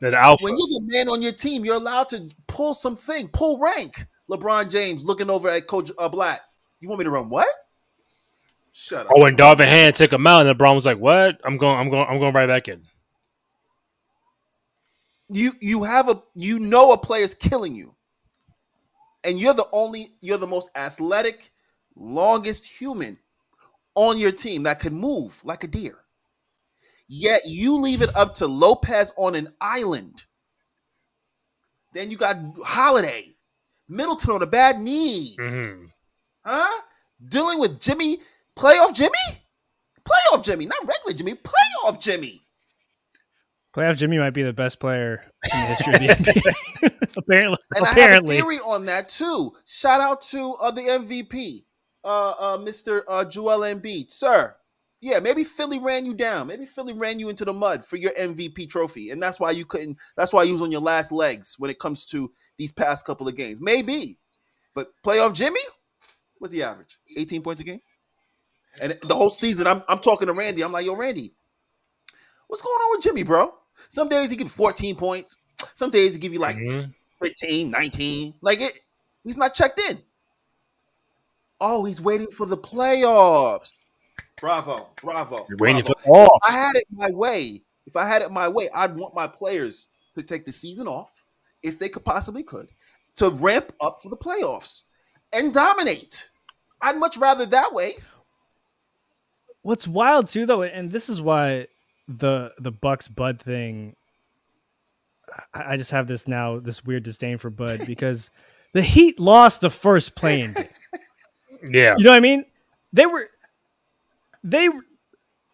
They're the alpha. When you're the man on your team, you're allowed to pull something, pull rank. LeBron James looking over at Coach uh, Black. You want me to run what? Shut up. Oh, when Darvin Ham took him out, and LeBron was like, "What? I'm going. I'm going. I'm going right back in." you you have a you know a player's killing you and you're the only you're the most athletic longest human on your team that can move like a deer yet you leave it up to lopez on an island then you got holiday middleton on a bad knee Mm-hmm. huh dealing with jimmy playoff jimmy playoff jimmy not regular jimmy playoff jimmy Playoff Jimmy might be the best player in the history of the NBA. apparently, And apparently. I have a theory on that too. Shout out to uh, the MVP, uh, uh, Mr. Uh, Joel Embiid, sir. Yeah, maybe Philly ran you down. Maybe Philly ran you into the mud for your MVP trophy, and that's why you couldn't. That's why you was on your last legs when it comes to these past couple of games. Maybe, but playoff Jimmy, what's the average? Eighteen points a game, and the whole season. I'm I'm talking to Randy. I'm like, yo, Randy, what's going on with Jimmy, bro? Some days he give you 14 points. Some days he give you like Mhm. 15, 19. Like it, he's not checked in. Oh, he's waiting for the playoffs. Bravo, bravo. You're waiting bravo. for the offs. If I had it my way, if I had it my way, I'd want my players to take the season off, if they could possibly could, to ramp up for the playoffs and dominate. I'd much rather that way. What's wild too, though, and this is why the the Bucks Bud thing. I, I just have this now, this weird disdain for Bud because the Heat lost the first playing game. Yeah. You know what I mean? They were they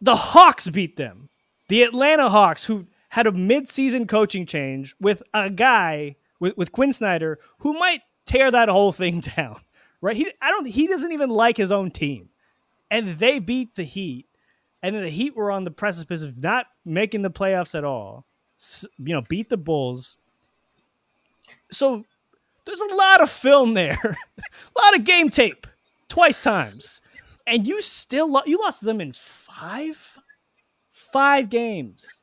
the Hawks beat them. The Atlanta Hawks who had a mid-season coaching change with a guy with, with Quin Snyder who might tear that whole thing down. Right? He I don't he doesn't even like his own team. And they beat the Heat. And then the Heat were on the precipice of not making the playoffs at all. S- you know, beat the Bulls. So there's a lot of film there. a lot of game tape twice times, and you still lo- you lost them in five, five games.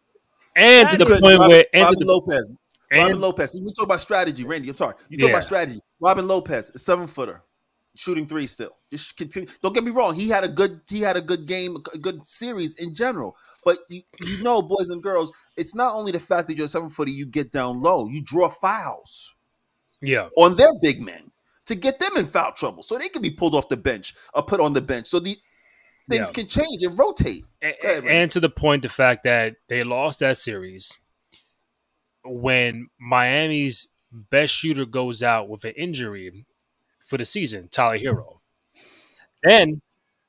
And to the point Robin, where and Robin the, Lopez. Robin and, Lopez. We talk about strategy, Randy. I'm sorry. You talk Yeah. about strategy. Robin Lopez, a seven footer, shooting three still. Just continue. Don't get me wrong. He had a good. He had a good game, a good series in general. But you, you know, boys and girls, it's not only the fact that you're a seven footer. You get down low. You draw fouls yeah. on their big men to get them in foul trouble, so they can be pulled off the bench or put on the bench. So the things Yeah. can change and rotate. A- Go ahead, and to the point, the fact that they lost that series when Miami's best shooter goes out with an injury for the season, Tyler Herro. Then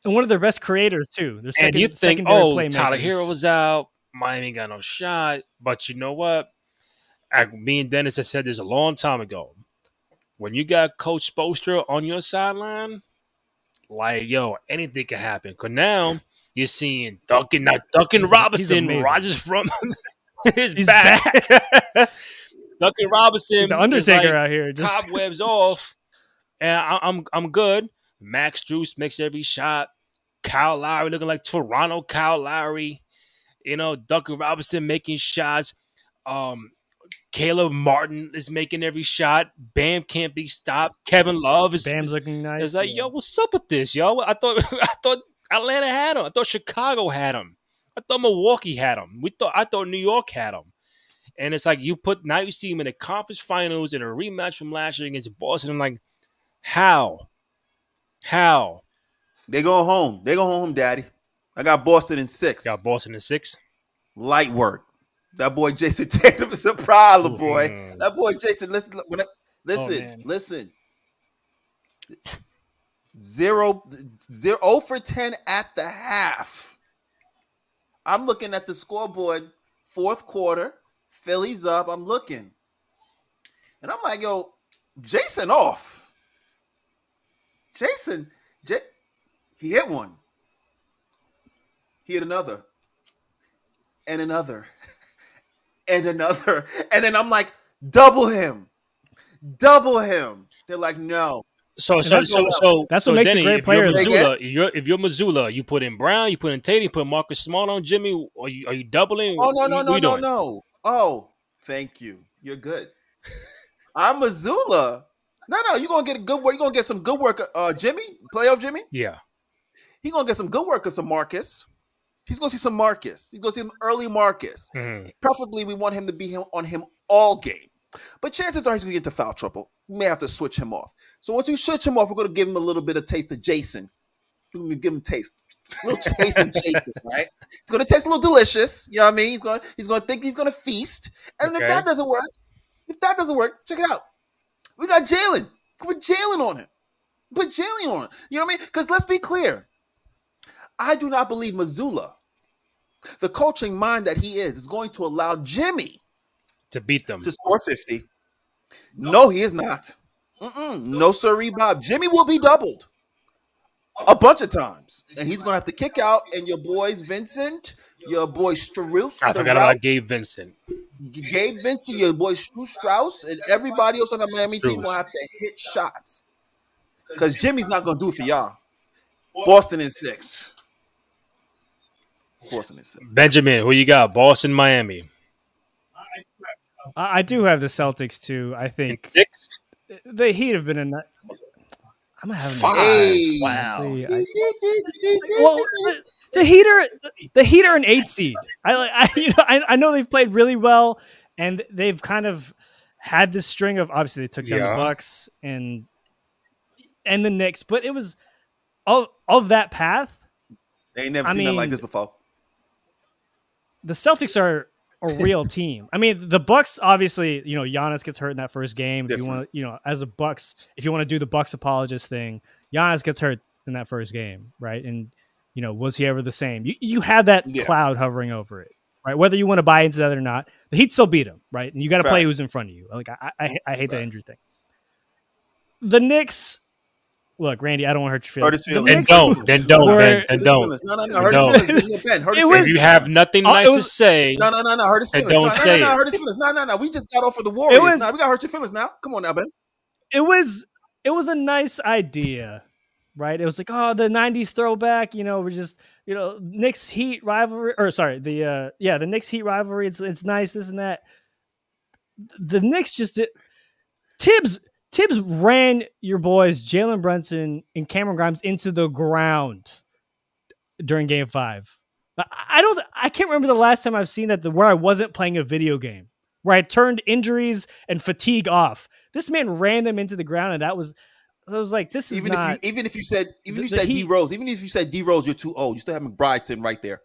And one of their best creators too. Their and you think, oh, playmakers. Tyler Herro was out, Miami got no shot. But you know what? I, me and Dennis have said this a long time ago. When you got Coach Spoelstra on your sideline, like yo, anything can happen. Cause now you're seeing Duncan, not Duncan He's- he's Robinson amazing. rises from his He's back. Duncan Robinson, the Undertaker like, out here. Just cobwebs off, and I, I'm I'm good. Max Strus makes every shot. Kyle Lowry looking like Toronto Kyle Lowry. You know, Duncan Robinson making shots. Um, Caleb Martin is making every shot. Bam can't be stopped. Kevin Love is, Bam's looking nice. is like, yeah. yo, what's up with this, yo? I thought I thought Atlanta had him. I thought Chicago had him. I thought Milwaukee had him. We thought I thought New York had him. And it's like you put now you see him in the conference finals in a rematch from last year against Boston. I'm like, how? How? They go home. They go home, Daddy. I got Boston in six. Got Boston in six. Light work. That boy Jason Tatum is a problem, boy. Mm. That boy Jason. Listen, when I, listen, man. listen. Zero, zero, oh for ten at the half. I'm looking at the scoreboard, fourth quarter. Phillies up. I'm looking, and I'm like, yo, Jason off. Jason, J- he hit one. He hit another, and another, and another, and then I'm like, double him, double him. They're like, no, So so that's so what- so that's so what makes a Denny, great if you're player. Mazzulla, if you're if you're Mazzulla, you put in Brown, you put in Tatum, you put Marcus Smart on Jimmy. Are you are you doubling? Oh no no What no no no! Oh, thank you. You're good. I'm Mazzulla. No no, you're gonna get a good work. You're gonna get some good work. Uh, Jimmy, playoff Jimmy. Yeah. He's gonna get some good work of some Marcus. He's gonna see some Marcus. He's gonna see some early Marcus. Mhm. Preferably, we want him to be him on him all game. But chances are he's gonna get into foul trouble. We may have to switch him off. So once we switch him off, we're gonna give him a little bit of taste of Jason. We're gonna give him taste. A little taste of Jason, right? It's gonna taste a little delicious. You know what I mean? He's gonna he's gonna think he's gonna feast. And Okay. if that doesn't work, if that doesn't work, check it out. We got Jalen. Put Jalen on him. Put Jalen on him. You know what I mean? Because let's be clear. I do not believe Mazzulla, the coaching mind that he is, is going to allow Jimmy To beat them. to score 50. No, he is not. Mm-mm. No, sirree, Bob. Jimmy will be doubled a bunch of times. And he's going to have to kick out. And your boys, Vincent, your boy Strus, I forgot about Gabe Vincent. Gabe Vincent, your boy Stu Strus, and everybody else on the Miami team will Strus. have to hit shots. Because Jimmy's not going to do it for y'all. Boston in six. Boston in six. Benjamin, who you got? Boston, Miami. I, I do have the Celtics too. I In think six. the Heat have been in. ni- I'm gonna have Five. Hey. Honestly, well, the, Heater, the Heater, an eight seed. I, I you know, I, I know they've played really well, and they've kind of had this string of. Obviously, they took down Yeah. the Bucks and and the Knicks, but it was of of that path. They ain't never I seen nothing like this before. the Celtics are a real team. I mean, the Bucks obviously, you know, Giannis gets hurt in that first game. If you Different. want, you know, as a Bucks, if you want to do the Bucks apologist thing, Giannis gets hurt in that first game, right? And you know, was he ever the same? You you had that Yeah. cloud hovering over it, right? Whether you want to buy into that or not, the Heat still beat him, right? And you got to play who's in front of you. Like I, I, I hate that injury thing. The Knicks, look, Randy, I don't want to hurt your Hurt feelings. feelings. The Then Knicks- don't. Then don't, were- Ben. Then Hurt don't. feelings. No, no, no. No. His feelings. Ben, hurt his It was- If you have nothing Oh, it nice to say, No, no, no, no. Hurt his feelings. don't no, say no, no, it. Hurt his feelings. No, no, no. We just got off of the Warriors. was- now we got to hurt your feelings now. Come on now, Ben. it was it was a nice idea, right? It was like, oh, the '90s throwback. You know, we're just you know Knicks Heat rivalry, or sorry, the uh yeah, the Knicks Heat rivalry. It's it's nice, this and that. The Knicks just did. Thibs Thibs ran your boys Jalen Brunson and Cameron Grimes into the ground during Game Five. I- don't. I can't remember the last time I've seen that the, where I wasn't playing a video game where I turned injuries and fatigue off. This man ran them into the ground, and that was. I was like, this is Even not. if you, even if you said, even if you the said D Heat- Rose, even if you said D Rose, you're too old. You still have McBride sitting right there.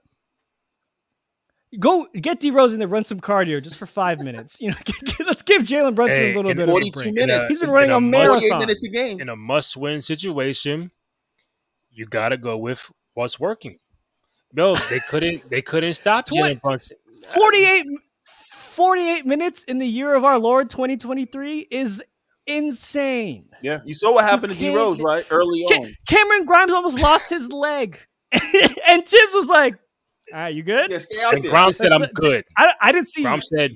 Go get D Rose in there, run some cardio just for five minutes. You know, let's give Jalen Brunson Hey, a little bit 42 break. minutes. He's been running a a 48 marathon. minutes a game. in a must-win situation, you got to go with what's working. No, they couldn't. They couldn't stop Jalen Brunson. 48, 48 minutes in the year of our Lord 2023 is insane. Yeah, you saw what happened to D Rose, right early Ca- on. Cameron Grimes almost lost his leg, and Thibs was like, "All right, you good?" Yeah, stay out And there. Grom said, "I'm That's- good." I, I didn't see. Grom said,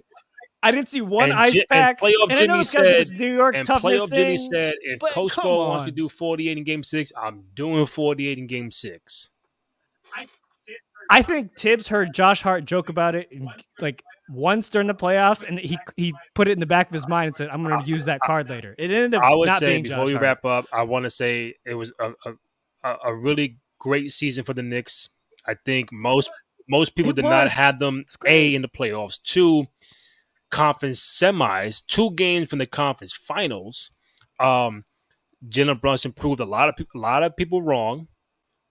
I didn't see one And ice Ji- and pack. playoff I know Jimmy it's kind this said- New York and toughness playoff Jimmy said, "If Coach come Spo wants me to do 48 in Game Six, I'm doing 48 in Game Six. I think Thibs heard Josh Hart joke about it in, like once during the playoffs, and he he put it in the back of his mind and said, "I'm going to use that card later." It ended up I would say before we wrap up, I want to say it was a, a a- really great season for the Knicks. I think most Most people It did not have them a in the playoffs. Two conference semis. Two games from the conference finals. Um, Jalen Brunson proved a lot of people, a lot of people wrong.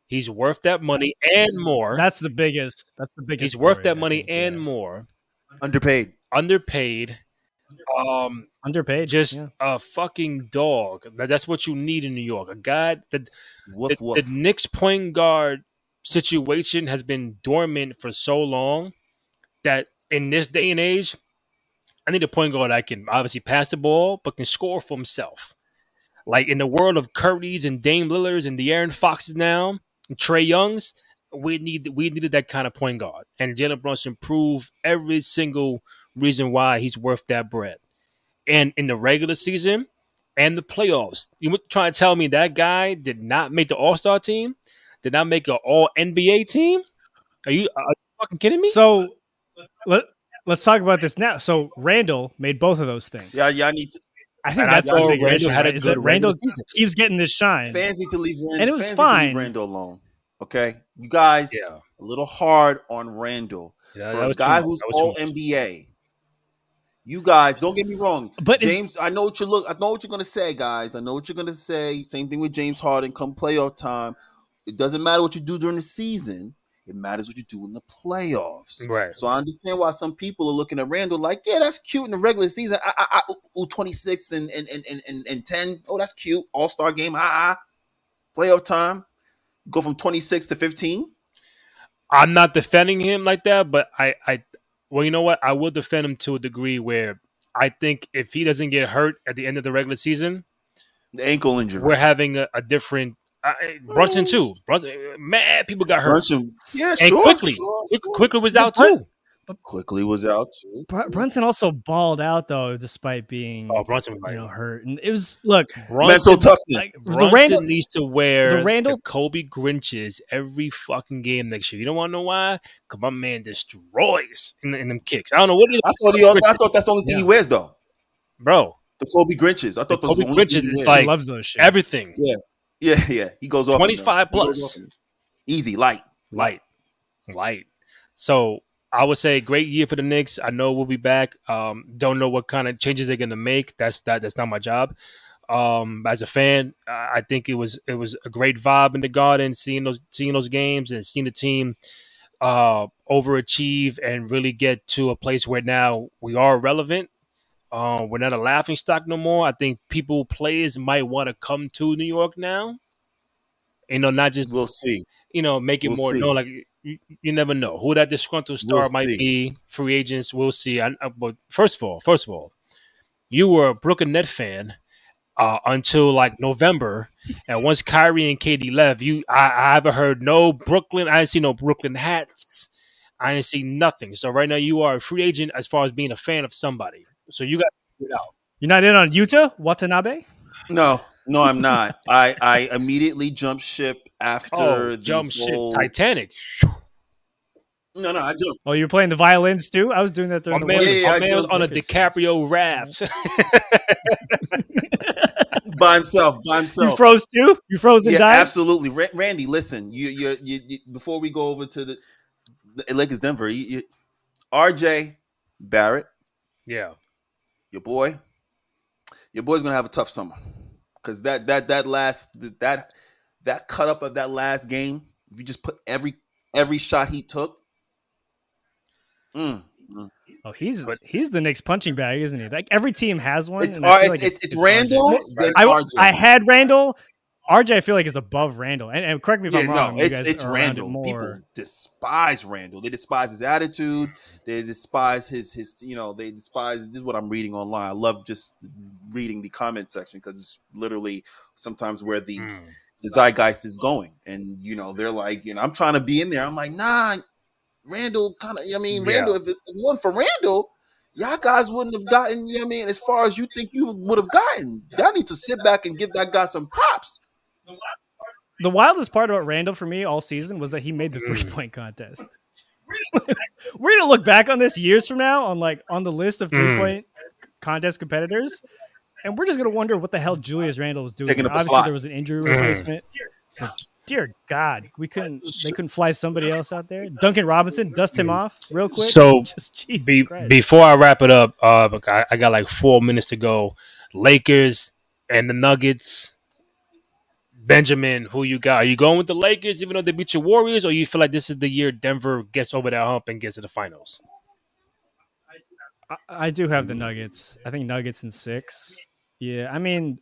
He's worth that money and more. That's the biggest. That's the biggest. He's worth that money think, and yeah. more. Underpaid. Underpaid. Um, underpaid. just yeah. a fucking dog. That's what you need in New York. A guy that Woof the, woof. the Knicks point guard situation has been dormant for so long that in this day and age, I need a point guard that can obviously pass the ball but can score for himself. Like in the world of Curry's and Dame Lillard's and the Aaron Foxes now, and Trae Young's, we need we needed that kind of point guard. And Jalen Brunson proved every single reason why he's worth that bread. And in the regular season and the playoffs, you were trying to tell me that guy did not make the All Star team, did not make an All NBA team? Are you are you fucking kidding me? So let let's talk about this now. So Randle made both of those things. Yeah, y'all need to, I think And I that's the big Randle issue. had a right? Is good that Randle season. keeps getting this shine. fans need to leave Randle. And it was fans need to leave fine. Randle alone. Okay, you guys Yeah. a little hard on Randle Yeah, for a guy who's That was too all. NBA. You guys, don't get me wrong. But James, I know what you look. I know what you're gonna say, guys. I know what you're gonna say. Same thing with James Harden. Come playoff time, it doesn't matter what you do during the season. It matters what you do in the playoffs. Right. So I understand why some people are looking at Randle like, yeah, that's cute in the regular season. I, I, I, ooh, 26 and and, and, and, and and 10. Oh, that's cute. All star game. Ah, ah. Playoff time. Go from 26 to 15. I'm not defending him like that, but I, I, well, you know what? I will defend him to a degree where I think if he doesn't get hurt at the end of the regular season, The ankle injury. we're having a, a different uh, Brunson too. Brunson, man, people got hurt. Brunson, yeah, And sure, quickly, sure, quickly was out Brun- too. Quickly was out too. Br- Brunson also balled out though, despite being Oh, Brunson you know hurt. And it was look Brunson, Mental toughness. like the Brunson Randle. needs to wear the Randle- the Kobe Grinches every fucking game next year. You don't want to know why? Because my man destroys in, in them kicks. I don't know what he, I thought he. I thought that's the only thing he wears though. bro. The Kobe Grinches. I thought The those Kobe the Grinches thing he is like- he loves those shit. Everything yeah, yeah. Yeah. He goes off. 25 plus. off. Easy, light. light, light. So I would say great year for the Knicks. I know we'll be back. Um, don't know what kind of changes they're going to make. That's that. That's not my job. Um, as a fan, I think it was it was a great vibe in the Garden, seeing those seeing those games and seeing the team uh, overachieve and really get to a place where now we are relevant. Uh, we're not a laughing stock no more. I think people, players might want to come to New York now. You know, not just We'll see. you know, make it We'll more see. known. Like you, you never know who that disgruntled star We'll might see. be. Free agents, we'll see. I, I- but first of all, first of all, you were a Brooklyn Net fan uh, until like November, and once Kyrie and KD left, you I, I haven't heard no Brooklyn. I didn't see no Brooklyn hats. I didn't see nothing. So right now, you are a free agent as far as being a fan of somebody. So you got to figure it out. You're not in on Yuta Watanabe. No, no, I'm not. I I immediately jumped ship after Oh, the jump ship, whole- Titanic. No, no, I jumped. Oh, you're playing the violins too. I was doing that My during the man, World Yeah, yeah, I man was jumped on a tickets. DiCaprio raft. by himself. By himself. You froze too. You froze and yeah, died. absolutely. Ra- Randy, listen. You, you, you, you. Before we go over to the, the Lakers, Denver. You, you, R.J. Barrett, yeah. your boy, your boy's gonna have a tough summer because that that that last that that cut up of that last game. If you just put every every shot he took. Mm, mm. Oh, he's But- he's the Knicks punching bag, isn't he? Like every team has one. It's, and I R- it's, like it's, it's RJ. Randle. Then I, RJ. I had Randle. RJ, I feel like is above Randle. And, and correct me if Yeah, I'm wrong. no, it's it's are around it Randle. People despise Randle. They despise his attitude. They despise his his. You know, they despise. This is what I'm reading online. I love just reading the comment section because it's literally sometimes where the Mm. The zeitgeist is going. And you know, they're like, you know, I'm trying to be in there. I'm like, nah, Randle kind of. I mean, Randle. If it, if it wasn't for Randle. Y'all guys wouldn't have gotten, you know what I mean, as far as you think you would have gotten. Y'all need to sit back and give that guy some props. The wildest part about Randle for me all season was that he made the Mm. three point contest. We're gonna look back on this years from now on like on the list of Mm. three point contest competitors, and we're just gonna wonder what the hell Julius Randle was doing. Taking Obviously, slot. there was an injury Mm. replacement. Dear God, we couldn't. They couldn't fly somebody else out there. Duncan Robinson, dust him off real quick. So, Just, Jesus Be, before I wrap it up, uh, I, I got like four minutes to go. Lakers and the Nuggets. Benjamin, who you got? Are you going with the Lakers even though they beat your Warriors, or you feel like this is the year Denver gets over that hump and gets to the finals? I, I do have the Nuggets. I think Nuggets in six. Yeah, I mean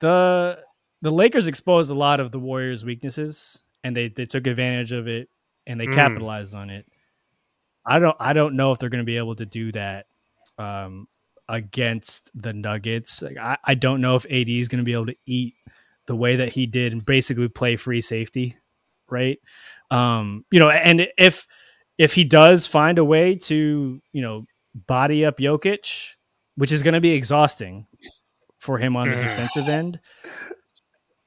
the the Lakers exposed a lot of the Warriors' weaknesses, and they they took advantage of it and they Mm. capitalized on it. I don't I don't know if they're going to be able to do that um, against the Nuggets. Like, I I don't know if AD is going to be able to eat the way that he did and basically play free safety, right? Um, you know, and if if he does find a way to you know body up Jokic, which is going to be exhausting for him on the Mm. defensive end.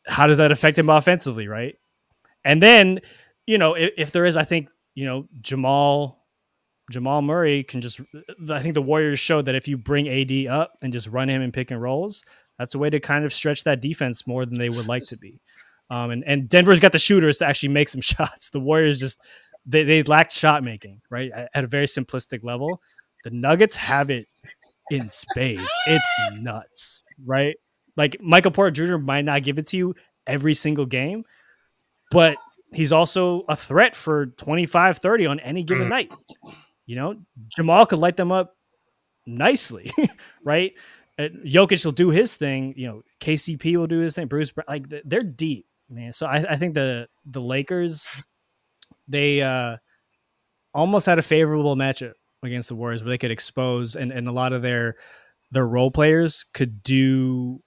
How does that affect him offensively, right? And then, you know, if, if there is, I think, you know, Jamal Jamal Murray can just. I think the Warriors showed that if you bring AD up and just run him in pick and rolls, that's a way to kind of stretch that defense more than they would like to be. Um, and and Denver's got the shooters to actually make some shots. The Warriors just they they lacked shot making, right, at, at a very simplistic level. The Nuggets have it in space. It's nuts, right? Like Michael Porter Jr. might not give it to you every single game, but he's also a threat for 25, 30 on any given Mm. night. You know, Jamal could light them up nicely, right? Jokic will do his thing. You know, KCP will do his thing. Bruce, like they're deep, man. So I, I think the the Lakers, they uh almost had a favorable matchup against the Warriors where they could expose and, and a lot of their their role players could do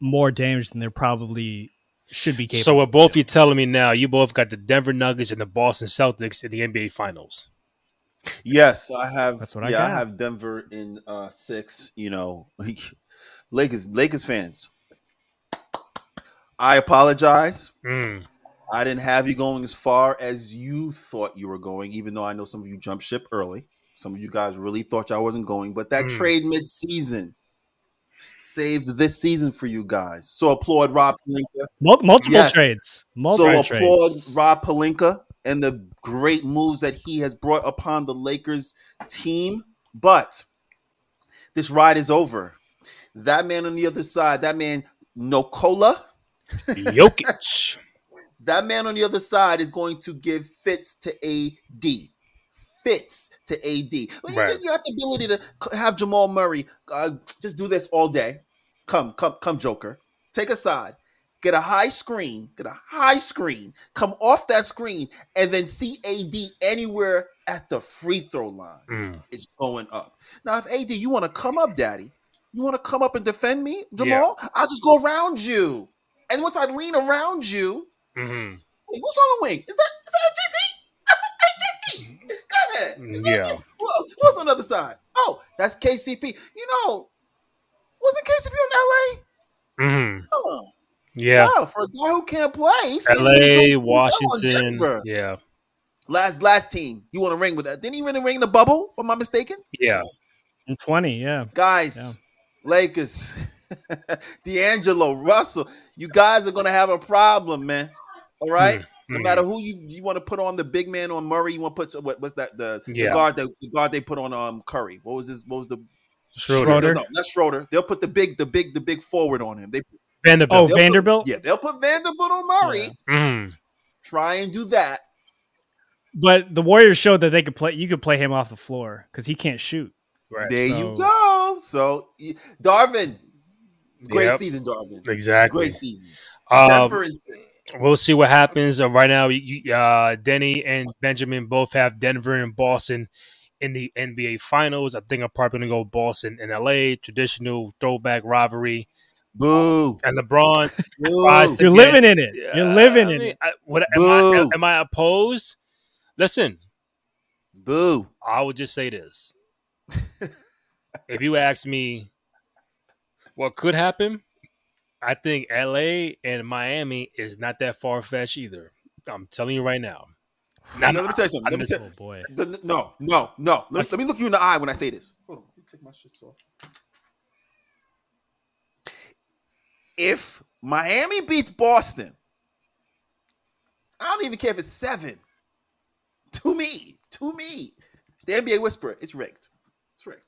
more damage than they probably should be capable. So what both you telling me now? You both got the Denver Nuggets and the Boston Celtics in the NBA Finals. Yes, I have. That's what I yeah, I got. have Denver in uh, six. You know, Lakers, Lakers fans. I apologize. Mm. I didn't have you going as far as you thought you were going, even though I know some of you jumped ship early. Some of you guys really thought y'all wasn't going, but that Mm. trade mid-season saved this season for you guys. So applaud Rob Pelinka. Multiple Yes. trades, So multiple applaud trades. Rob Pelinka and the great moves that he has brought upon the Lakers team. But this ride is over. That man on the other side, that man Nikola, Jokic. that man on the other side is going to give fits to AD. Fits to AD. Well, Right. you have the ability to have Jamal Murray uh, just do this all day. Come, come, come, Joker. Take a side. Get a high screen. Get a high screen. Come off that screen and then see AD anywhere at the free throw line Mm. is going up. Now, if AD, you want to come up, Daddy, you want to come up and defend me, Jamal? I'll just go around you. And once I lean around you, hmm Wait, who's on the wing? Is that is that? MGP. Go ahead. Is that Yeah. it? Who else? Who's on the other side? Oh, that's KCP. You know, wasn't KCP in LA? hmm Oh, Yeah. wow, for a guy who can't play. he seems to be LA, doing well Washington. Yeah. Last last team. You want to ring with that? Didn't he really ring the bubble? If I'm not mistaken, Yeah. In 20, yeah. guys. Yeah. Lakers, D'Angelo, Russell. You guys are gonna have a problem, man. All right. No Mhm. matter who you you want to put on the big man on Murray, you want to put what, what's that the, the guard that the guard they put on um Curry. What was his? What was the Schroeder. Schroeder. No, no, not Schroeder. They'll put the big the big the big forward on him. They Vanderbilt. Oh, they'll Vanderbilt? Put, yeah, they'll put Vanderbilt on Murray. Yeah. Mhm. Try and do that. But the Warriors showed that they could play. You could play him off the floor because he can't shoot. Right. There So- you go. So y- Darvin, great Yep. season, Darvin. Exactly. Great season. Um, Denver and we'll see what happens. Uh, right now, you, uh, Denny and Benjamin both have Denver and Boston in the NBA Finals. I think I'm probably going to go Boston and LA, traditional throwback rivalry. boo. And LeBron, boo. Tries to You're get- living in it. You're uh, living I in mean, it. I, what, am, I, Boo. am I opposed? Listen, Boo. I would just say this. if you ask me what could happen, I think LA and Miami is not that far fetched either. I'm telling you right now. Now, let me tell you something. Let me tell, Oh boy. the- no, no, no. Let, let me look you in the eye when I say this. Hold on, let me take my shit off. If Miami beats Boston, I don't even care if it's seven. To me, to me, the NBA whisper, it's rigged. It's rigged.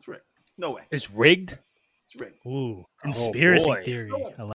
It's rigged. No way. It's rigged. It's rigged. Ooh, Oh, conspiracy boy. theory. No. I